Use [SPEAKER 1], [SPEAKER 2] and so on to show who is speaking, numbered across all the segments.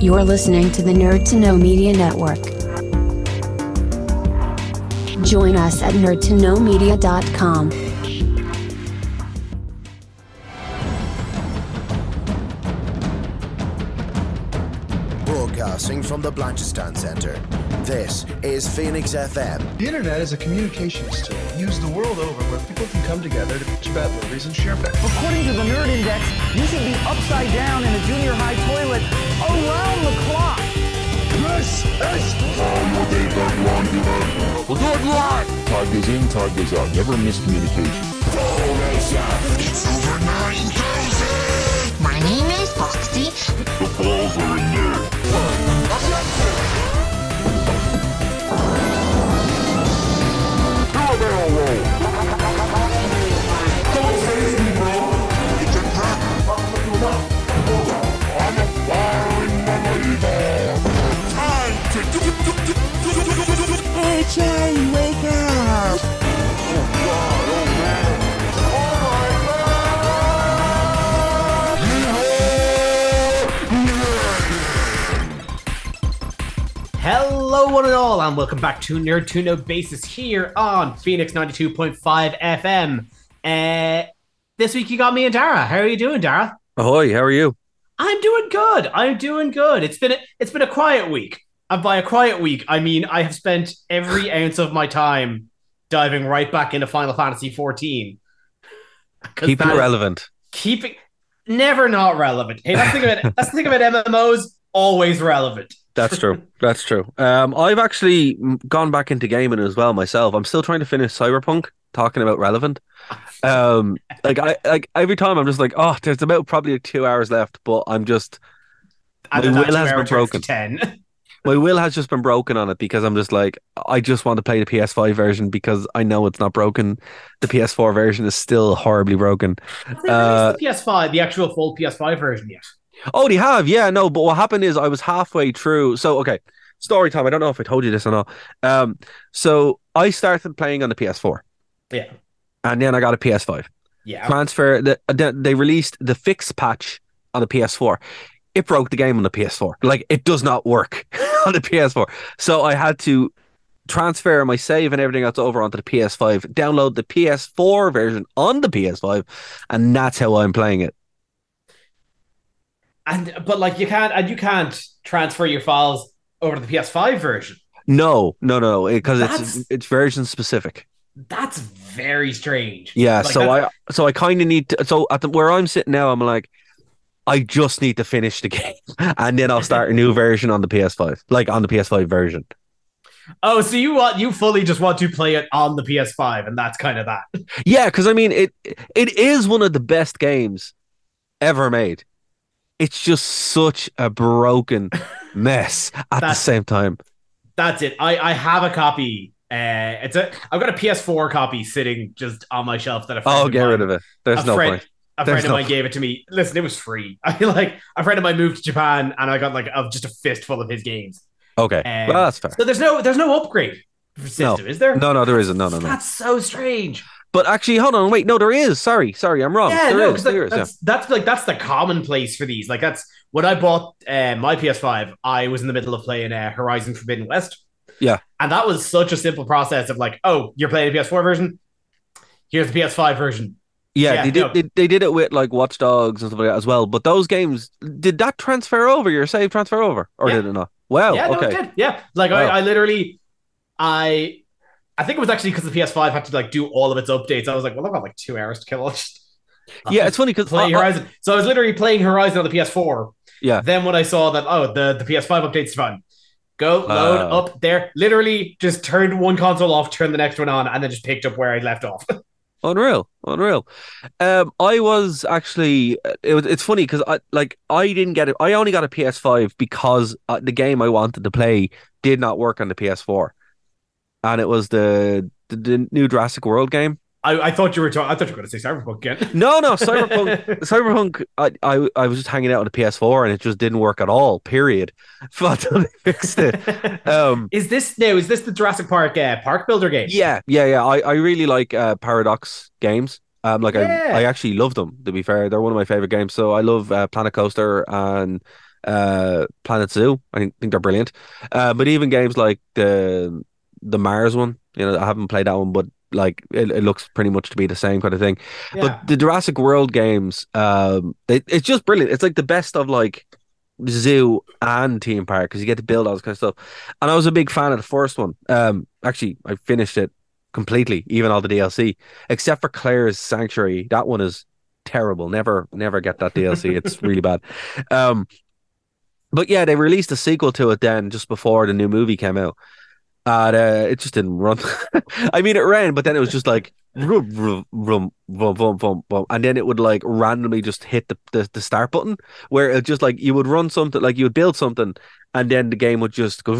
[SPEAKER 1] You're listening to the Nerd to Know Media Network. Join us at nerdtoknowmedia.com.
[SPEAKER 2] Broadcasting from the Blanchardstown Center. This is Phoenix FM.
[SPEAKER 3] The internet is a communications tool used the world over where people can come together to bitch about movies and share facts.
[SPEAKER 4] According to the Nerd Index, you should be upside down in a junior high toilet around the clock.
[SPEAKER 5] This is We'll do it live! Time goes in, time goes out. Never miscommunication.
[SPEAKER 6] It's over 9,000! My name is Foxy.
[SPEAKER 5] The balls are in there. cowbell roll.
[SPEAKER 7] One and all, and welcome back to Nerd to No Basis here on Phoenix 92.5 FM. Uh, this week you got me and Dara. How are you doing, Dara?
[SPEAKER 8] Ahoy, how are you?
[SPEAKER 7] I'm doing good. I'm doing good. It's been a, it's been a quiet week. And by a quiet week, I mean I have spent every ounce of my time diving right back into Final Fantasy 14.
[SPEAKER 8] Keeping
[SPEAKER 7] that
[SPEAKER 8] it relevant.
[SPEAKER 7] Keeping never not relevant. Hey, that's the thing about that's the thing about MMOs. Always relevant.
[SPEAKER 8] That's true. That's true. Um, I've actually gone back into gaming as well myself. I'm still trying to finish Cyberpunk. Talking about relevant. Um, like I like every time I'm just like, oh, there's about probably two hours left, but I'm just My will has been broken.
[SPEAKER 7] Ten.
[SPEAKER 8] my will has just been broken on it because I'm just like, I just want to play the PS5 version because I know it's not broken. The PS4 version is still horribly broken. Uh,
[SPEAKER 7] the PS5, the actual full PS5 version yet?
[SPEAKER 8] Oh, they have, yeah, no. But what happened is I was halfway through. So, okay, story time. I don't know if I told you this or not. Um, so I started playing on the PS4,
[SPEAKER 7] Yeah.
[SPEAKER 8] and then I got a PS5.
[SPEAKER 7] Yeah.
[SPEAKER 8] Transfer. The, the, they released the fix patch on the PS4. It broke the game on the PS4. Like it does not work on the PS4. So I had to transfer my save and everything else over onto the PS5. Download the PS4 version on the PS5, and that's how I'm playing it.
[SPEAKER 7] And but like you can't and you can't transfer your files over to the PS5 version.
[SPEAKER 8] No, no, no, eh, because
[SPEAKER 7] That's-
[SPEAKER 8] it's it's version specific.
[SPEAKER 7] That's very strange.
[SPEAKER 8] Yeah,
[SPEAKER 7] Like,
[SPEAKER 8] so I so I kind of need to. So at the, where I'm sitting now, I'm like, I just need to finish the game, and then I'll start a new version on the PS5, like on the PS5 version.
[SPEAKER 7] Oh, so you want you fully just want to play it on the PS5, and that's kind of that.
[SPEAKER 8] Yeah, because I mean, it it is one of the best games ever made. It's just such a broken mess at the same time.
[SPEAKER 7] That's it. I I have a copy. Uh, it's a I've got a PS4 copy sitting just on my shelf that a friend
[SPEAKER 8] Oh, get
[SPEAKER 7] mine,
[SPEAKER 8] rid of it. There's no
[SPEAKER 7] friend,
[SPEAKER 8] point.
[SPEAKER 7] A
[SPEAKER 8] There's
[SPEAKER 7] friend of
[SPEAKER 8] no
[SPEAKER 7] mine gave it to me. Listen, it was free. I feel like a friend of mine moved to Japan, and I got like a, just a fistful of his games.
[SPEAKER 8] Okay,
[SPEAKER 7] Um,
[SPEAKER 8] well that's fair.
[SPEAKER 7] So there's no there's no upgrade system, is there?
[SPEAKER 8] No, no, there isn't. No, no, no.
[SPEAKER 7] That's so strange.
[SPEAKER 8] But actually, hold on, wait. No, there is. Sorry, sorry, I'm wrong.
[SPEAKER 7] Yeah,
[SPEAKER 8] There
[SPEAKER 7] no,
[SPEAKER 8] is, there is, yeah.
[SPEAKER 7] that's, that's like that's the commonplace for these. Like that's when I bought uh, my PS5, I was in the middle of playing uh, Horizon Forbidden West.
[SPEAKER 8] Yeah.
[SPEAKER 7] and that was such a simple process of like, oh, you're playing the PS4 version. Here's the PS5 version.
[SPEAKER 8] Yeah,
[SPEAKER 7] Yeah,
[SPEAKER 8] they did.
[SPEAKER 7] no.
[SPEAKER 8] They, they did it with like Watch Dogs and stuff like that as well. But those games, did that transfer over? Your save transfer over, or
[SPEAKER 7] Yeah.
[SPEAKER 8] did it not? Well,
[SPEAKER 7] yeah, no,
[SPEAKER 8] okay.
[SPEAKER 7] did. Yeah, like
[SPEAKER 8] Wow.
[SPEAKER 7] I, I literally, I, I think it was actually because the PS5 had to like do all of its updates. I was like, well, I've got like two hours to kill. I'll just- I'll
[SPEAKER 8] Yeah, it's funny because
[SPEAKER 7] play Horizon. So I was literally playing Horizon on the PS4.
[SPEAKER 8] Yeah.
[SPEAKER 7] Then when I saw that, oh, the, the PS5 update's fun. Go load
[SPEAKER 8] Oh.
[SPEAKER 7] up there. Literally just turned one console off, turned the next one on, and then just picked up where I left off.
[SPEAKER 8] unreal, unreal. Um, I was actually. It was. It's funny because I like I didn't get it. I only got a PS5 because uh, the game I wanted to play did not work on the PS4, and it was the the, the new Jurassic World game.
[SPEAKER 7] I, I thought you were talking. I thought you were going to say Cyberpunk again.
[SPEAKER 8] No, no, Cyberpunk. Cyberpunk. I, I I was just hanging out on the PS4 and it just didn't work at all. Period. They fixed it. Um,
[SPEAKER 7] is this now? Is this the Jurassic Park uh, Park Builder game?
[SPEAKER 8] yeah, yeah, yeah. I, I really like uh, Paradox games. Um, like
[SPEAKER 7] Yeah.
[SPEAKER 8] I I actually love them. To be fair, they're one of my favorite games. So I love uh, Planet Coaster and uh, Planet Zoo. I think, think they're brilliant. Uh, but even games like the the Mars one, you know, I haven't played that one, but like it, it looks pretty much to be the same kind of thing.
[SPEAKER 7] Yeah.
[SPEAKER 8] But the Jurassic World games, um, it, it's just brilliant. It's like the best of like zoo and theme park because you get to build all this kind of stuff. And I was a big fan of the first one. Um, actually, I finished it completely, even all the DLC, except for Claire's Sanctuary. That one is terrible. Never, never get that DLC. It's really bad. Um, but yeah, they released a sequel to it then just before the new movie came out. And uh, it just didn't run. I mean, it ran, but then it was just like and then it would like randomly just hit the, the, the start button where it just like you would run something, like you would build something, and then the game would just go.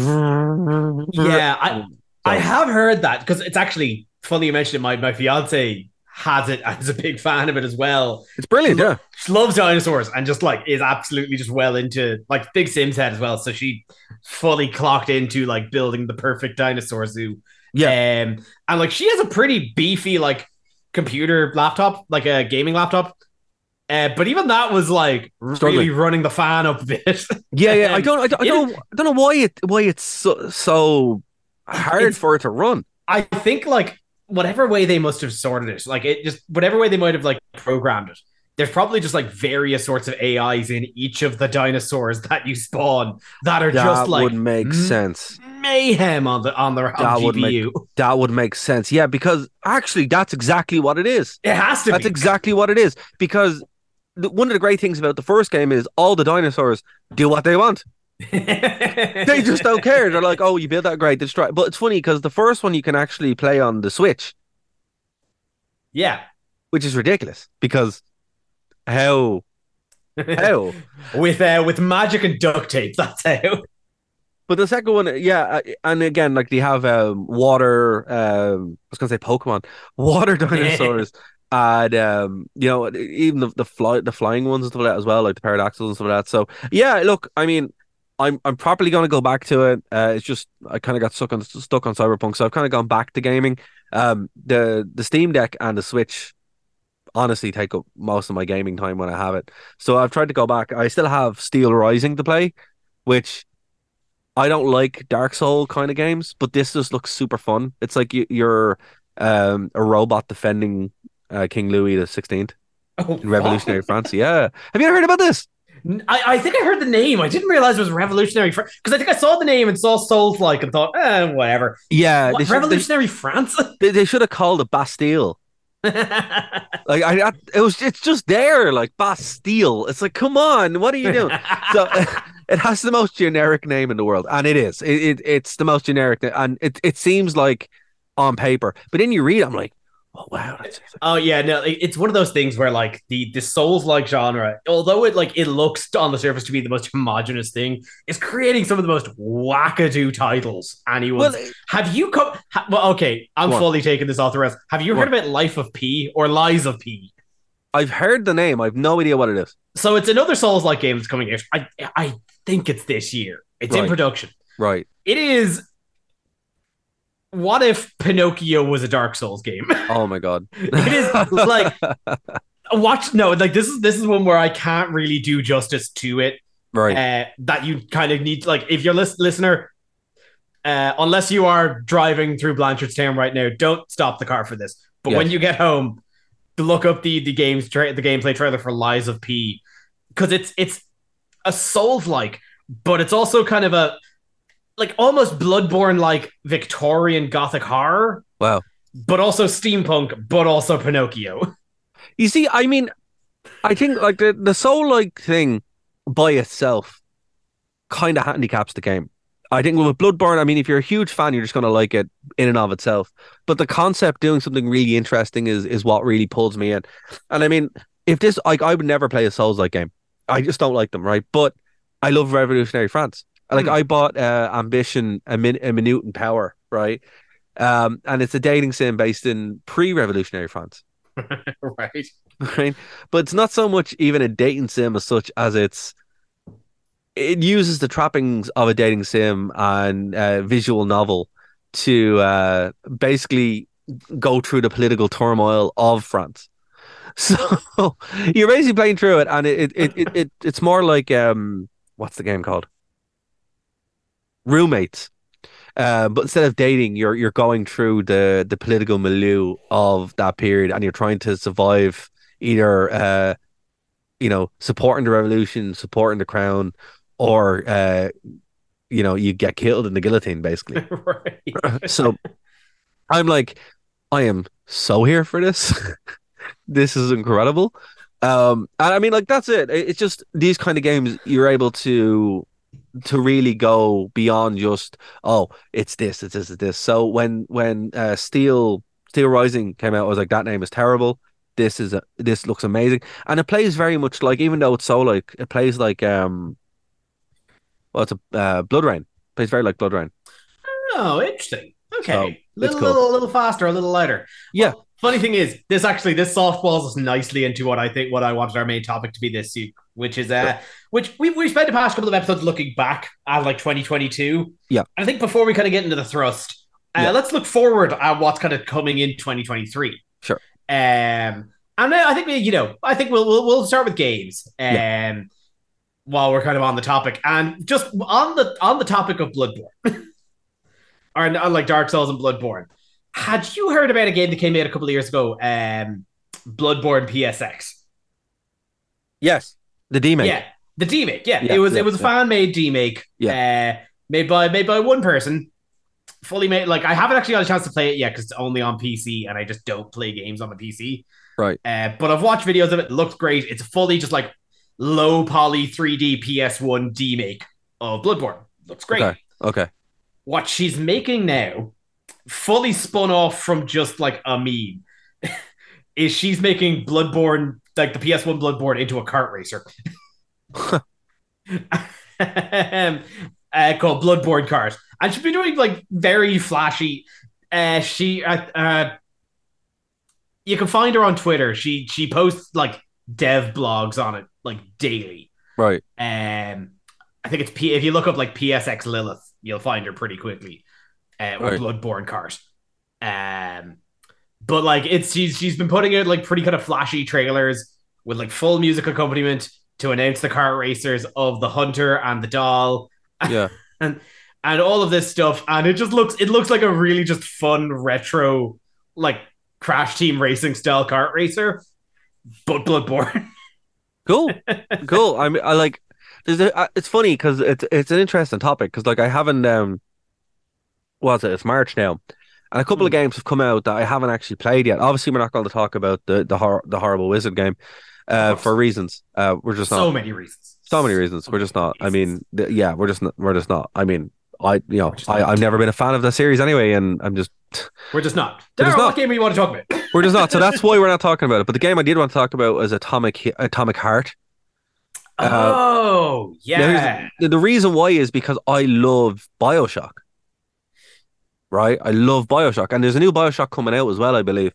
[SPEAKER 7] Yeah, I
[SPEAKER 8] So-
[SPEAKER 7] I have heard that because it's actually funny you mentioned it. My my fiance has it and is a big fan of it as well.
[SPEAKER 8] It's brilliant, yeah.
[SPEAKER 7] She loves dinosaurs and just like is absolutely just well into like big Sims head as well. So she fully clocked into like building the perfect dinosaur zoo.
[SPEAKER 8] Yeah.
[SPEAKER 7] Um, and like she has a pretty beefy like computer laptop, like a gaming laptop. Uh, but even that was like really running the fan up a bit.
[SPEAKER 8] Yeah, yeah. I don't, I don't, I don't, I don't know why it, why it's so, so hard
[SPEAKER 7] It's-
[SPEAKER 8] for it to run.
[SPEAKER 7] I think like whatever way they must have sorted it, like it just whatever way they might have like programmed it. There's probably just like various sorts of AIs in each of the dinosaurs that you spawn that are
[SPEAKER 8] That
[SPEAKER 7] just like
[SPEAKER 8] would make
[SPEAKER 7] mm,
[SPEAKER 8] sense.
[SPEAKER 7] mayhem on the on the on
[SPEAKER 8] That would make-
[SPEAKER 7] GPU.
[SPEAKER 8] That would make sense. Yeah, because actually, that's exactly what it is.
[SPEAKER 7] it has to be
[SPEAKER 8] That's
[SPEAKER 7] be.
[SPEAKER 8] exactly what it is. Because the, one of the great things about the first game is all the dinosaurs do what they want. They just don't care. They're like, oh, you built that great, destroy. But it's funny because the first one you can actually play on the Switch,
[SPEAKER 7] yeah.
[SPEAKER 8] which is ridiculous. Because how how?
[SPEAKER 7] with uh, with magic and duct tape. That's how.
[SPEAKER 8] But the second one, yeah, uh, and again, like they have um, water. Um, I was gonna say Pokemon, water dinosaurs, and um, you know, even the the fly the flying ones and stuff like that as well, like the pterodactyls and stuff like that. So yeah, look, I mean, I'm I'm probably gonna go back to it. Uh, it's just I kind of got stuck on stuck on Cyberpunk, so I've kind of gone back to gaming. Um, the the Steam Deck and the Switch. Honestly, take up most of my gaming time when I have it. So I've tried to go back. I still have Steel Rising to play, which I don't like Dark Soul kind of games, but this just looks super fun. It's like you, you're um, a robot defending uh, King Louis the Sixteenth
[SPEAKER 7] Oh,
[SPEAKER 8] in Revolutionary France. Yeah, have you ever heard about this?
[SPEAKER 7] I, I think I heard the name. I didn't realize it was Revolutionary France because I think I saw the name and saw Souls like and thought, eh, whatever.
[SPEAKER 8] Yeah,
[SPEAKER 7] What,
[SPEAKER 8] they should,
[SPEAKER 7] Revolutionary France?
[SPEAKER 8] they, they should have called it Bastille. Like I, I, it was, it's just there, like Bastille. It's like, come on, what are you doing? so it has the most generic name in the world, and it is. It, it it's the most generic, and it it seems like on paper, but then you read, I'm like, oh wow,
[SPEAKER 7] Oh yeah, no, it's one of those things where like the the Souls like genre, although it like it looks on the surface to be the most homogenous thing, is creating some of the most wackadoo titles anyone's.
[SPEAKER 8] well,
[SPEAKER 7] have you come? Ha, well, okay, I'm
[SPEAKER 8] Go on.
[SPEAKER 7] fully taking this off the rest. Have you
[SPEAKER 8] Go
[SPEAKER 7] heard about Life of P or Lies of P?
[SPEAKER 8] I've heard the name. I've no idea what it is.
[SPEAKER 7] So it's another Souls like game that's coming out. I I think it's this year. It's in production.
[SPEAKER 8] Right.
[SPEAKER 7] It is. What if Pinocchio was a Dark Souls game?
[SPEAKER 8] Oh my god.
[SPEAKER 7] It is like watch no like this is this is one where I can't really do justice to it.
[SPEAKER 8] right.
[SPEAKER 7] Uh, that you kind of need like if you're lis- listener, uh, unless you are driving through Blanchardstown right now, don't stop the car for this. But
[SPEAKER 8] Yes.
[SPEAKER 7] when you get home, look up the the games tra- the gameplay trailer for Lies of P because it's it's a Souls like, but it's also kind of a like almost Bloodborne like Victorian Gothic horror,
[SPEAKER 8] wow.
[SPEAKER 7] but also steampunk, but also Pinocchio.
[SPEAKER 8] You see, I mean, I think like the the soul like thing by itself kind of handicaps the game. I think with Bloodborne, I mean, if you're a huge fan, you're just going to like it in and of itself. But the concept doing something really interesting is is what really pulls me in. And I mean, if this like I would never play a Souls like game. I just don't like them, right? But I love Revolutionary France. Like
[SPEAKER 7] Hmm.
[SPEAKER 8] I bought uh, Ambition a, min- a Minuet in power, right? Um, and it's a dating sim based in pre-revolutionary France
[SPEAKER 7] right.
[SPEAKER 8] right? But it's not so much even a dating sim as such as it's it uses the trappings of a dating sim and uh, visual novel to uh, basically go through the political turmoil of France. So you're basically playing through it, and it it, it, it, it it's more like um what's the game called? Roommates. Uh, but instead of dating, you're you're going through the the political milieu of that period, and you're trying to survive either uh, you know supporting the revolution, supporting the crown, or uh, you know you get killed in the guillotine, basically.
[SPEAKER 7] right.
[SPEAKER 8] so I'm like, I am so here for this. this is incredible. Um, and I mean, like that's it. It- It's just these kind of games you're able to to really go beyond just oh, it's this, it's this, it's this. So when when uh, Steel Steel Rising came out, I was like, that name is terrible. This is a, this looks amazing, and it plays very much like even though it's so like it plays like um, well, it's a uh, Blood Rain. plays very like Blood Rain.
[SPEAKER 7] Oh, interesting. Okay.
[SPEAKER 8] So,
[SPEAKER 7] little,
[SPEAKER 8] cool.
[SPEAKER 7] little, little faster, a little lighter.
[SPEAKER 8] Yeah.
[SPEAKER 7] Funny thing is, this actually this softballs us nicely into what I think what I wanted our main topic to be this week, which is uh, which we we spent the past couple of episodes looking back at like 2022.
[SPEAKER 8] Yeah.
[SPEAKER 7] And I think before we kind of get into the thrust, uh,
[SPEAKER 8] Yeah.
[SPEAKER 7] let's look forward at what's kind of coming in 2023.
[SPEAKER 8] Sure.
[SPEAKER 7] Um, and I I think we, you know, I think we'll we'll, we'll start with games. Um, while we're kind of on the topic, and just on the on the topic of Bloodborne, or like Dark Souls and Bloodborne. Had you heard about a game that came out a couple of years ago, um, Bloodborne PSX?
[SPEAKER 8] Yes, the demake.
[SPEAKER 7] Yeah, the demake. Yeah,
[SPEAKER 8] Yeah,
[SPEAKER 7] it was
[SPEAKER 8] yeah,
[SPEAKER 7] it was a
[SPEAKER 8] yeah.
[SPEAKER 7] fan made demake. uh, made by made by one person, fully made. Like I haven't actually got a chance to play it yet because it's only on PC, and I just don't play games on the PC.
[SPEAKER 8] Right.
[SPEAKER 7] Uh, but I've watched videos of it. it looks great. It's fully just like low poly 3D PS1 demake of Bloodborne. Looks great.
[SPEAKER 8] Okay. Okay.
[SPEAKER 7] What she's making now, fully spun off from just like a meme, is she's making Bloodborne like the PS1 Bloodborne into a kart racer. uh, called Bloodborne Kart, and she's been doing like very flashy. Uh, she, uh, uh, you can find her on Twitter. She she posts like dev blogs on it like daily.
[SPEAKER 8] Right.
[SPEAKER 7] Um, I think it's P. If you look up like PSX Lilith, you'll find her pretty quickly. Uh, or
[SPEAKER 8] Right.
[SPEAKER 7] Bloodborne Kart. Um, but like it's she's she's been putting out like pretty kind of flashy trailers with like full music accompaniment to announce the car racers of the hunter and the doll
[SPEAKER 8] Yeah.
[SPEAKER 7] and and all of this stuff and it just looks it looks like a really just fun retro like crash team racing style kart racer but bloodborne
[SPEAKER 8] Cool. cool. I mean, I like. There's a, it's funny because it's it's an interesting topic because like I haven't um, what's it? It's March now, and a couple of
[SPEAKER 7] Hmm.
[SPEAKER 8] games have come out that I haven't actually played yet. Obviously, we're not going to talk about the the hor- the horrible wizard game, uh, for reasons. Uh, we're just not, so
[SPEAKER 7] many reasons
[SPEAKER 8] so many reasons. We're just not. I mean, th- yeah, we're just not, we're just not. I mean, I you know I, I've never been a fan of the series anyway, and I'm just
[SPEAKER 7] we're just not
[SPEAKER 8] We're just
[SPEAKER 7] Darryl, what
[SPEAKER 8] not.
[SPEAKER 7] game do you want to talk about
[SPEAKER 8] we're just not. So that's why we're not talking about it. But the game I did want to talk about was Atomic Atomic Heart. Uh,
[SPEAKER 7] oh yeah
[SPEAKER 8] the, the reason why is because I love Bioshock. Right, I love Bioshock, and there's a new Bioshock coming out as well, I believe.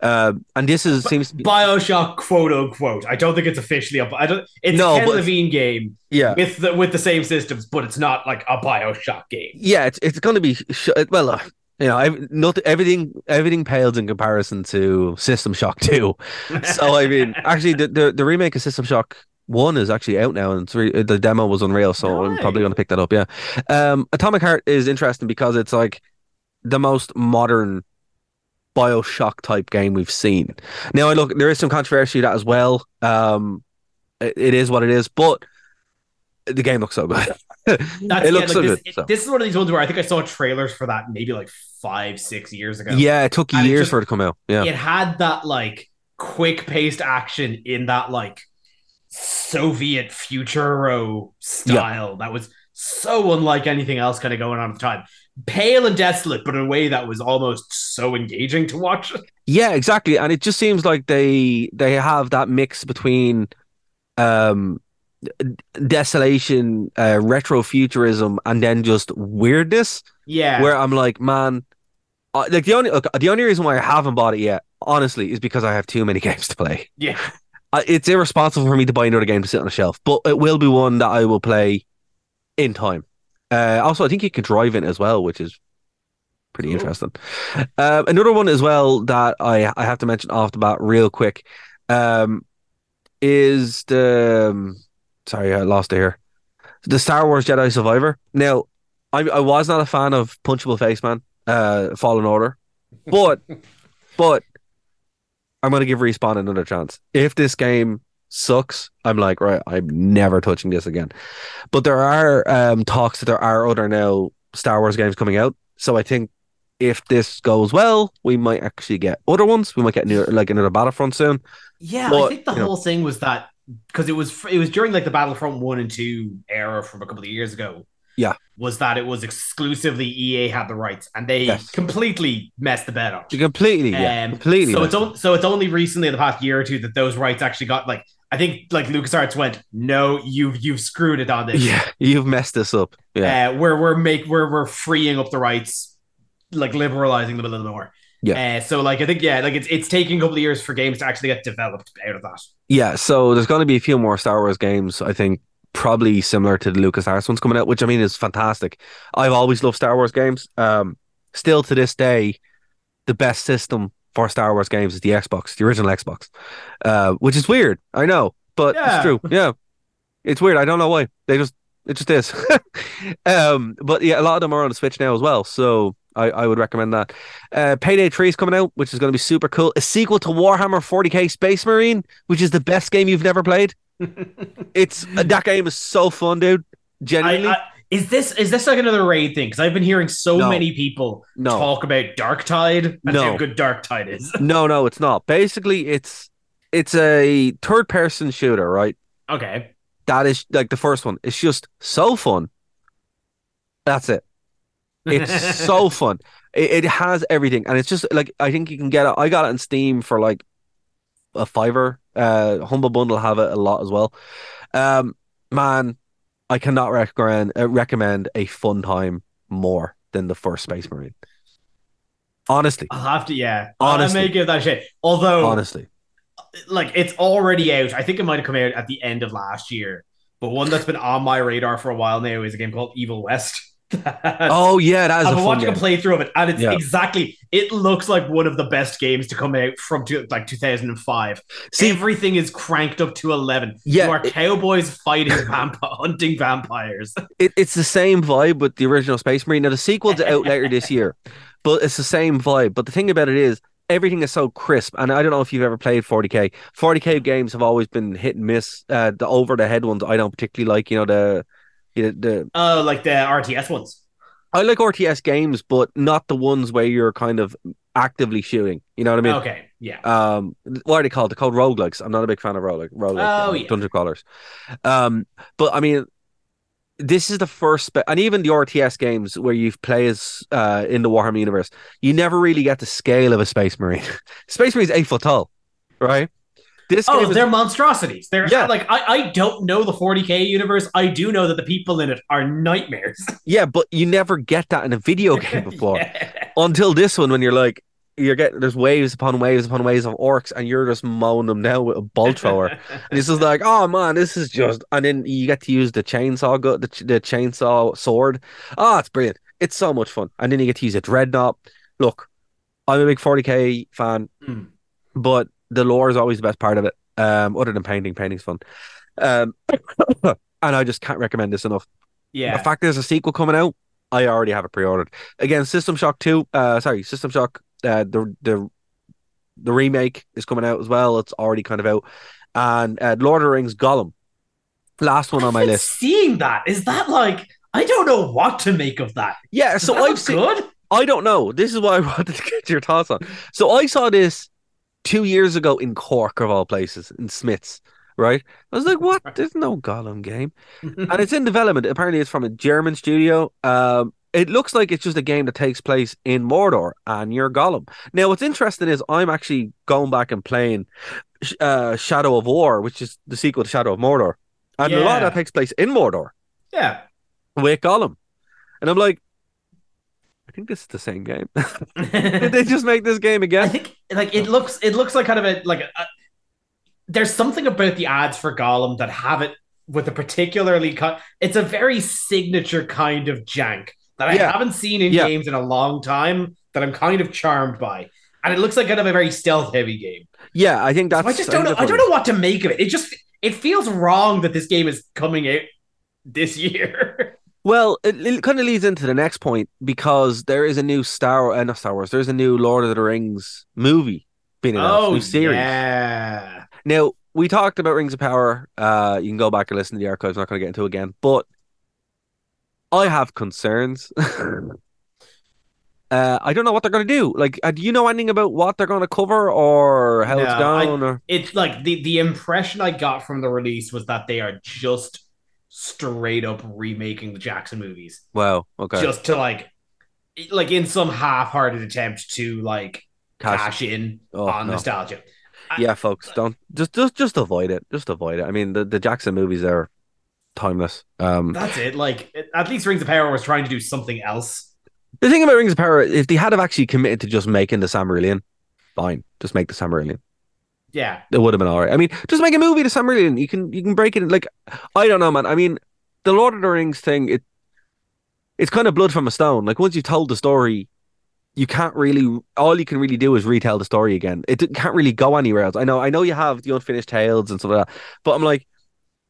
[SPEAKER 8] Um, and this is seems to be
[SPEAKER 7] bioshock quote unquote i don't think it's officially up i don't it's
[SPEAKER 8] No,
[SPEAKER 7] a ken levine game
[SPEAKER 8] yeah,
[SPEAKER 7] with the with the same systems but it's not like a bioshock game
[SPEAKER 8] yeah. It's it's going to be sh- well, uh, you know, not everything everything pales in comparison to System Shock Two. So I mean, actually, the, the the remake of System Shock One is actually out now, and the demo was unreal. So I'm probably going to pick that up. Yeah, um, Atomic Heart is interesting because it's like the most modern Bioshock type game we've seen. Now, I look, there is some controversy that as well. Um, it, it is what it is, but the game looks so good.
[SPEAKER 7] That's,
[SPEAKER 8] it
[SPEAKER 7] yeah,
[SPEAKER 8] looks so
[SPEAKER 7] this,
[SPEAKER 8] good.
[SPEAKER 7] it-
[SPEAKER 8] so.
[SPEAKER 7] this is one of these ones where i think i saw trailers for that maybe like five six years ago
[SPEAKER 8] Yeah, it took
[SPEAKER 7] And it
[SPEAKER 8] years
[SPEAKER 7] just-
[SPEAKER 8] for it to come out. Yeah,
[SPEAKER 7] it had that like quick paced action in that like Soviet futuro style that was so unlike anything else kind of going on at the time. Pale and desolate, but in a way that was almost so engaging to watch.
[SPEAKER 8] Yeah, exactly. And it just seems like they they have that mix between um desolation, uh, retrofuturism, and then just weirdness.
[SPEAKER 7] Yeah.
[SPEAKER 8] Where I'm like, man, uh, like the only look, the only reason why I haven't bought it yet, honestly, is because I have too many games to play.
[SPEAKER 7] yeah.
[SPEAKER 8] Uh, it's irresponsible for me to buy another game to sit on a shelf, but it will be one that I will play in time. Uh, also, I think you can drive in as well, which is pretty
[SPEAKER 7] Cool.
[SPEAKER 8] interesting. Uh, another one as well that I I have to mention off the bat real quick um, is the um, sorry I lost it here. the Star Wars Jedi Survivor. Now, I I was not a fan of Punchable Face Man, uh, Fallen Order, but but I'm gonna give Respawn another chance. If this game sucks, I'm like right, I'm never touching this again. But there are um talks that there are other now Star Wars games coming out, so I think if this goes well, we might actually get other ones. We might get new, like another Battlefront soon.
[SPEAKER 7] Yeah,
[SPEAKER 8] But,
[SPEAKER 7] I think the
[SPEAKER 8] you know-
[SPEAKER 7] whole thing was that because it was it was during like the Battlefront one and two era from a couple of years ago.
[SPEAKER 8] Yeah.
[SPEAKER 7] was that it was exclusively EA had the rights and they
[SPEAKER 8] Yes.
[SPEAKER 7] completely messed the bed up.
[SPEAKER 8] Completely, yeah,
[SPEAKER 7] Um,
[SPEAKER 8] completely.
[SPEAKER 7] So it's on, so it's only recently in the past year or two that those rights actually got like I think like LucasArts went no you've you've screwed it on this.
[SPEAKER 8] Yeah, you've messed this up. Yeah,
[SPEAKER 7] Uh, we're we're make we're we're freeing up the rights, like liberalizing them a little more.
[SPEAKER 8] Yeah.
[SPEAKER 7] Uh, so like I think yeah, like it's it's taking a couple of years for games to actually get developed out of that.
[SPEAKER 8] yeah. So there's going to be a few more Star Wars games. I think probably similar to the LucasArts ones coming out, which I mean is fantastic. I've always loved Star Wars games. Um, still to this day, the best system for Star Wars games is the Xbox, the original Xbox, uh, which is weird. I know, but
[SPEAKER 7] Yeah.
[SPEAKER 8] it's true. Yeah, it's weird. I don't know why. They just it just is. um, but yeah, a lot of them are on the Switch now as well. So I, I would recommend that. Uh, Payday 3 is coming out, which is going to be super cool. A sequel to Warhammer 40k Space Marine, which is the best game you've never played. it's that game is so fun, dude.
[SPEAKER 7] I,
[SPEAKER 8] Genuinely,
[SPEAKER 7] I, is this is this like another raid thing? Because I've been hearing so
[SPEAKER 8] No.
[SPEAKER 7] many people
[SPEAKER 8] No.
[SPEAKER 7] talk about Dark Tide and
[SPEAKER 8] No.
[SPEAKER 7] how good Dark Tide is.
[SPEAKER 8] no, no, it's not. Basically, it's it's a third person shooter, right?
[SPEAKER 7] okay,
[SPEAKER 8] That is like the first one. It's just so fun. That's it. It's so fun. It, it has everything, and it's just like I think you can get it. I got it on Steam for like a fiver. Uh, Humble Bundle have it a lot as well. Um, man, I cannot recommend uh, recommend a fun time more than the first Space Marine. Honestly,
[SPEAKER 7] I'll have to. Yeah,
[SPEAKER 8] Honestly.
[SPEAKER 7] I may give that a shit. Although,
[SPEAKER 8] honestly,
[SPEAKER 7] like it's already out. I think it might have come out at the end of last year. But one that's been on my radar for a while now is a game called Evil West.
[SPEAKER 8] Oh yeah, that is
[SPEAKER 7] I've
[SPEAKER 8] a
[SPEAKER 7] been watching
[SPEAKER 8] game.
[SPEAKER 7] a playthrough of it, and it's
[SPEAKER 8] Yeah.
[SPEAKER 7] exactly. It looks like one of the best games to come out from two, like 2005.
[SPEAKER 8] See-
[SPEAKER 7] Everything is cranked up to 11.
[SPEAKER 8] Yeah,
[SPEAKER 7] you are
[SPEAKER 8] it-
[SPEAKER 7] cowboys fighting vamp- hunting vampires.
[SPEAKER 8] it, it's the same vibe with the original Space Marine. Now the sequel's out later this year, but it's the same vibe. But the thing about it is, everything is so crisp. And I don't know if you've ever played 40k. 40k games have always been hit and miss. Uh, the over the head ones I don't particularly like. You know the, you know, the
[SPEAKER 7] Oh, like the RTS ones.
[SPEAKER 8] I like RTS games, but not the ones where you're kind of actively shooting. You know what I mean?
[SPEAKER 7] okay, yeah.
[SPEAKER 8] um what are they called? They're called roguelikes. I'm not a big fan of roguelike roguelike
[SPEAKER 7] Oh, yeah.
[SPEAKER 8] dungeon crawlers. Um but I mean this is the first spe- and even the RTS games where you play as uh in the Warhammer universe, you never really get the scale of a space marine. space marine's eight foot tall, right? This
[SPEAKER 7] Oh,
[SPEAKER 8] is-
[SPEAKER 7] they're monstrosities. They're
[SPEAKER 8] Yeah.
[SPEAKER 7] like I, I don't know the 40k universe. I do know that the people in it are nightmares.
[SPEAKER 8] yeah, but you never get that in a video game before.
[SPEAKER 7] Yeah.
[SPEAKER 8] Until this one when you're like you're getting there's waves upon waves upon waves of orcs and you're just mowing them down with a bolt thrower. And it's just like, oh man, this is just. And then you get to use the chainsaw, gu- the, the chainsaw sword. Oh, it's brilliant. It's so much fun. And then you get to use a dreadnought. Look, I'm a big 40k fan,
[SPEAKER 7] Mm.
[SPEAKER 8] but the lore is always the best part of it. Um, other than painting, painting's fun. Um, and I just can't recommend this enough.
[SPEAKER 7] yeah.
[SPEAKER 8] The fact there's a sequel coming out, I already have it pre-ordered. Again, System Shock 2, uh sorry, System Shock uh the the the remake is coming out as well. It's already kind of out. And uh, Lord of the Rings Gollum. Last one on my list.
[SPEAKER 7] Seeing that is that like I don't know what to make of that.
[SPEAKER 8] Yeah,
[SPEAKER 7] Does
[SPEAKER 8] so
[SPEAKER 7] that
[SPEAKER 8] I've seen
[SPEAKER 7] good.
[SPEAKER 8] I don't know. This is what I wanted to get your thoughts on. So I saw this two years ago in Cork of all places, in Smyths, right? I was like, what? There's no Gollum game. and it's in development. Apparently, it's from a German studio. Um, it looks like it's just a game that takes place in Mordor, and you're Gollum. Now, what's interesting is I'm actually going back and playing uh, Shadow of War, which is the sequel to Shadow of Mordor, and a lot of that takes place in Mordor
[SPEAKER 7] yeah.
[SPEAKER 8] with Gollum, and I'm like, think this is the same game. Did they just make this game again?
[SPEAKER 7] I think like it looks it looks like kind of a like a, a- there's something about the ads for Gollum that have it with a particularly cut. It's a very signature kind of jank that I
[SPEAKER 8] Yeah.
[SPEAKER 7] haven't seen in
[SPEAKER 8] Yeah.
[SPEAKER 7] games in a long time that I'm kind of charmed by. And it looks like kind of a very stealth heavy game.
[SPEAKER 8] Yeah, I think
[SPEAKER 7] So
[SPEAKER 8] that's.
[SPEAKER 7] I just don't know. I don't know what to make of it. It just it feels wrong that this game is coming out this year.
[SPEAKER 8] Well, it, it kind of leads into the next point because there is a new Star, uh, not Star Wars. There's a new Lord of the Rings movie being announced,
[SPEAKER 7] oh
[SPEAKER 8] new series.
[SPEAKER 7] yeah.
[SPEAKER 8] Now we talked about Rings of Power. Uh, you can go back and listen to the archives. I'm not going to get into it again, but I have concerns. uh, I don't know what they're going to do. Like, uh, do you know anything about what they're going to cover or how it's
[SPEAKER 7] No, I-
[SPEAKER 8] going? or
[SPEAKER 7] It's like the the impression I got from the release was that they are just straight up remaking the Jackson movies,
[SPEAKER 8] wow, okay,
[SPEAKER 7] just to like, like in some half-hearted attempt to like
[SPEAKER 8] Cash-
[SPEAKER 7] cash, in
[SPEAKER 8] Oh,
[SPEAKER 7] on
[SPEAKER 8] no.
[SPEAKER 7] nostalgia.
[SPEAKER 8] yeah, folks, don't just just just avoid it. Just avoid it. I mean, the the Jackson movies are timeless. Um,
[SPEAKER 7] That's it. Like at least Rings of Power was trying to do something else.
[SPEAKER 8] The thing about Rings of Power, if they had have actually committed to just making the Silmarillion, fine, just make the Silmarillion.
[SPEAKER 7] Yeah,
[SPEAKER 8] It would have been all right. I mean, just make a movie, to the Silmarillion. You can you can break it. Like I don't know, man. I mean, the Lord of the Rings thing, it it's kind of blood from a stone. Like once you've told the story, you can't really. All you can really do is retell the story again. It can't really go anywhere else. I know. I know you have the unfinished tales and stuff like that, but I'm like,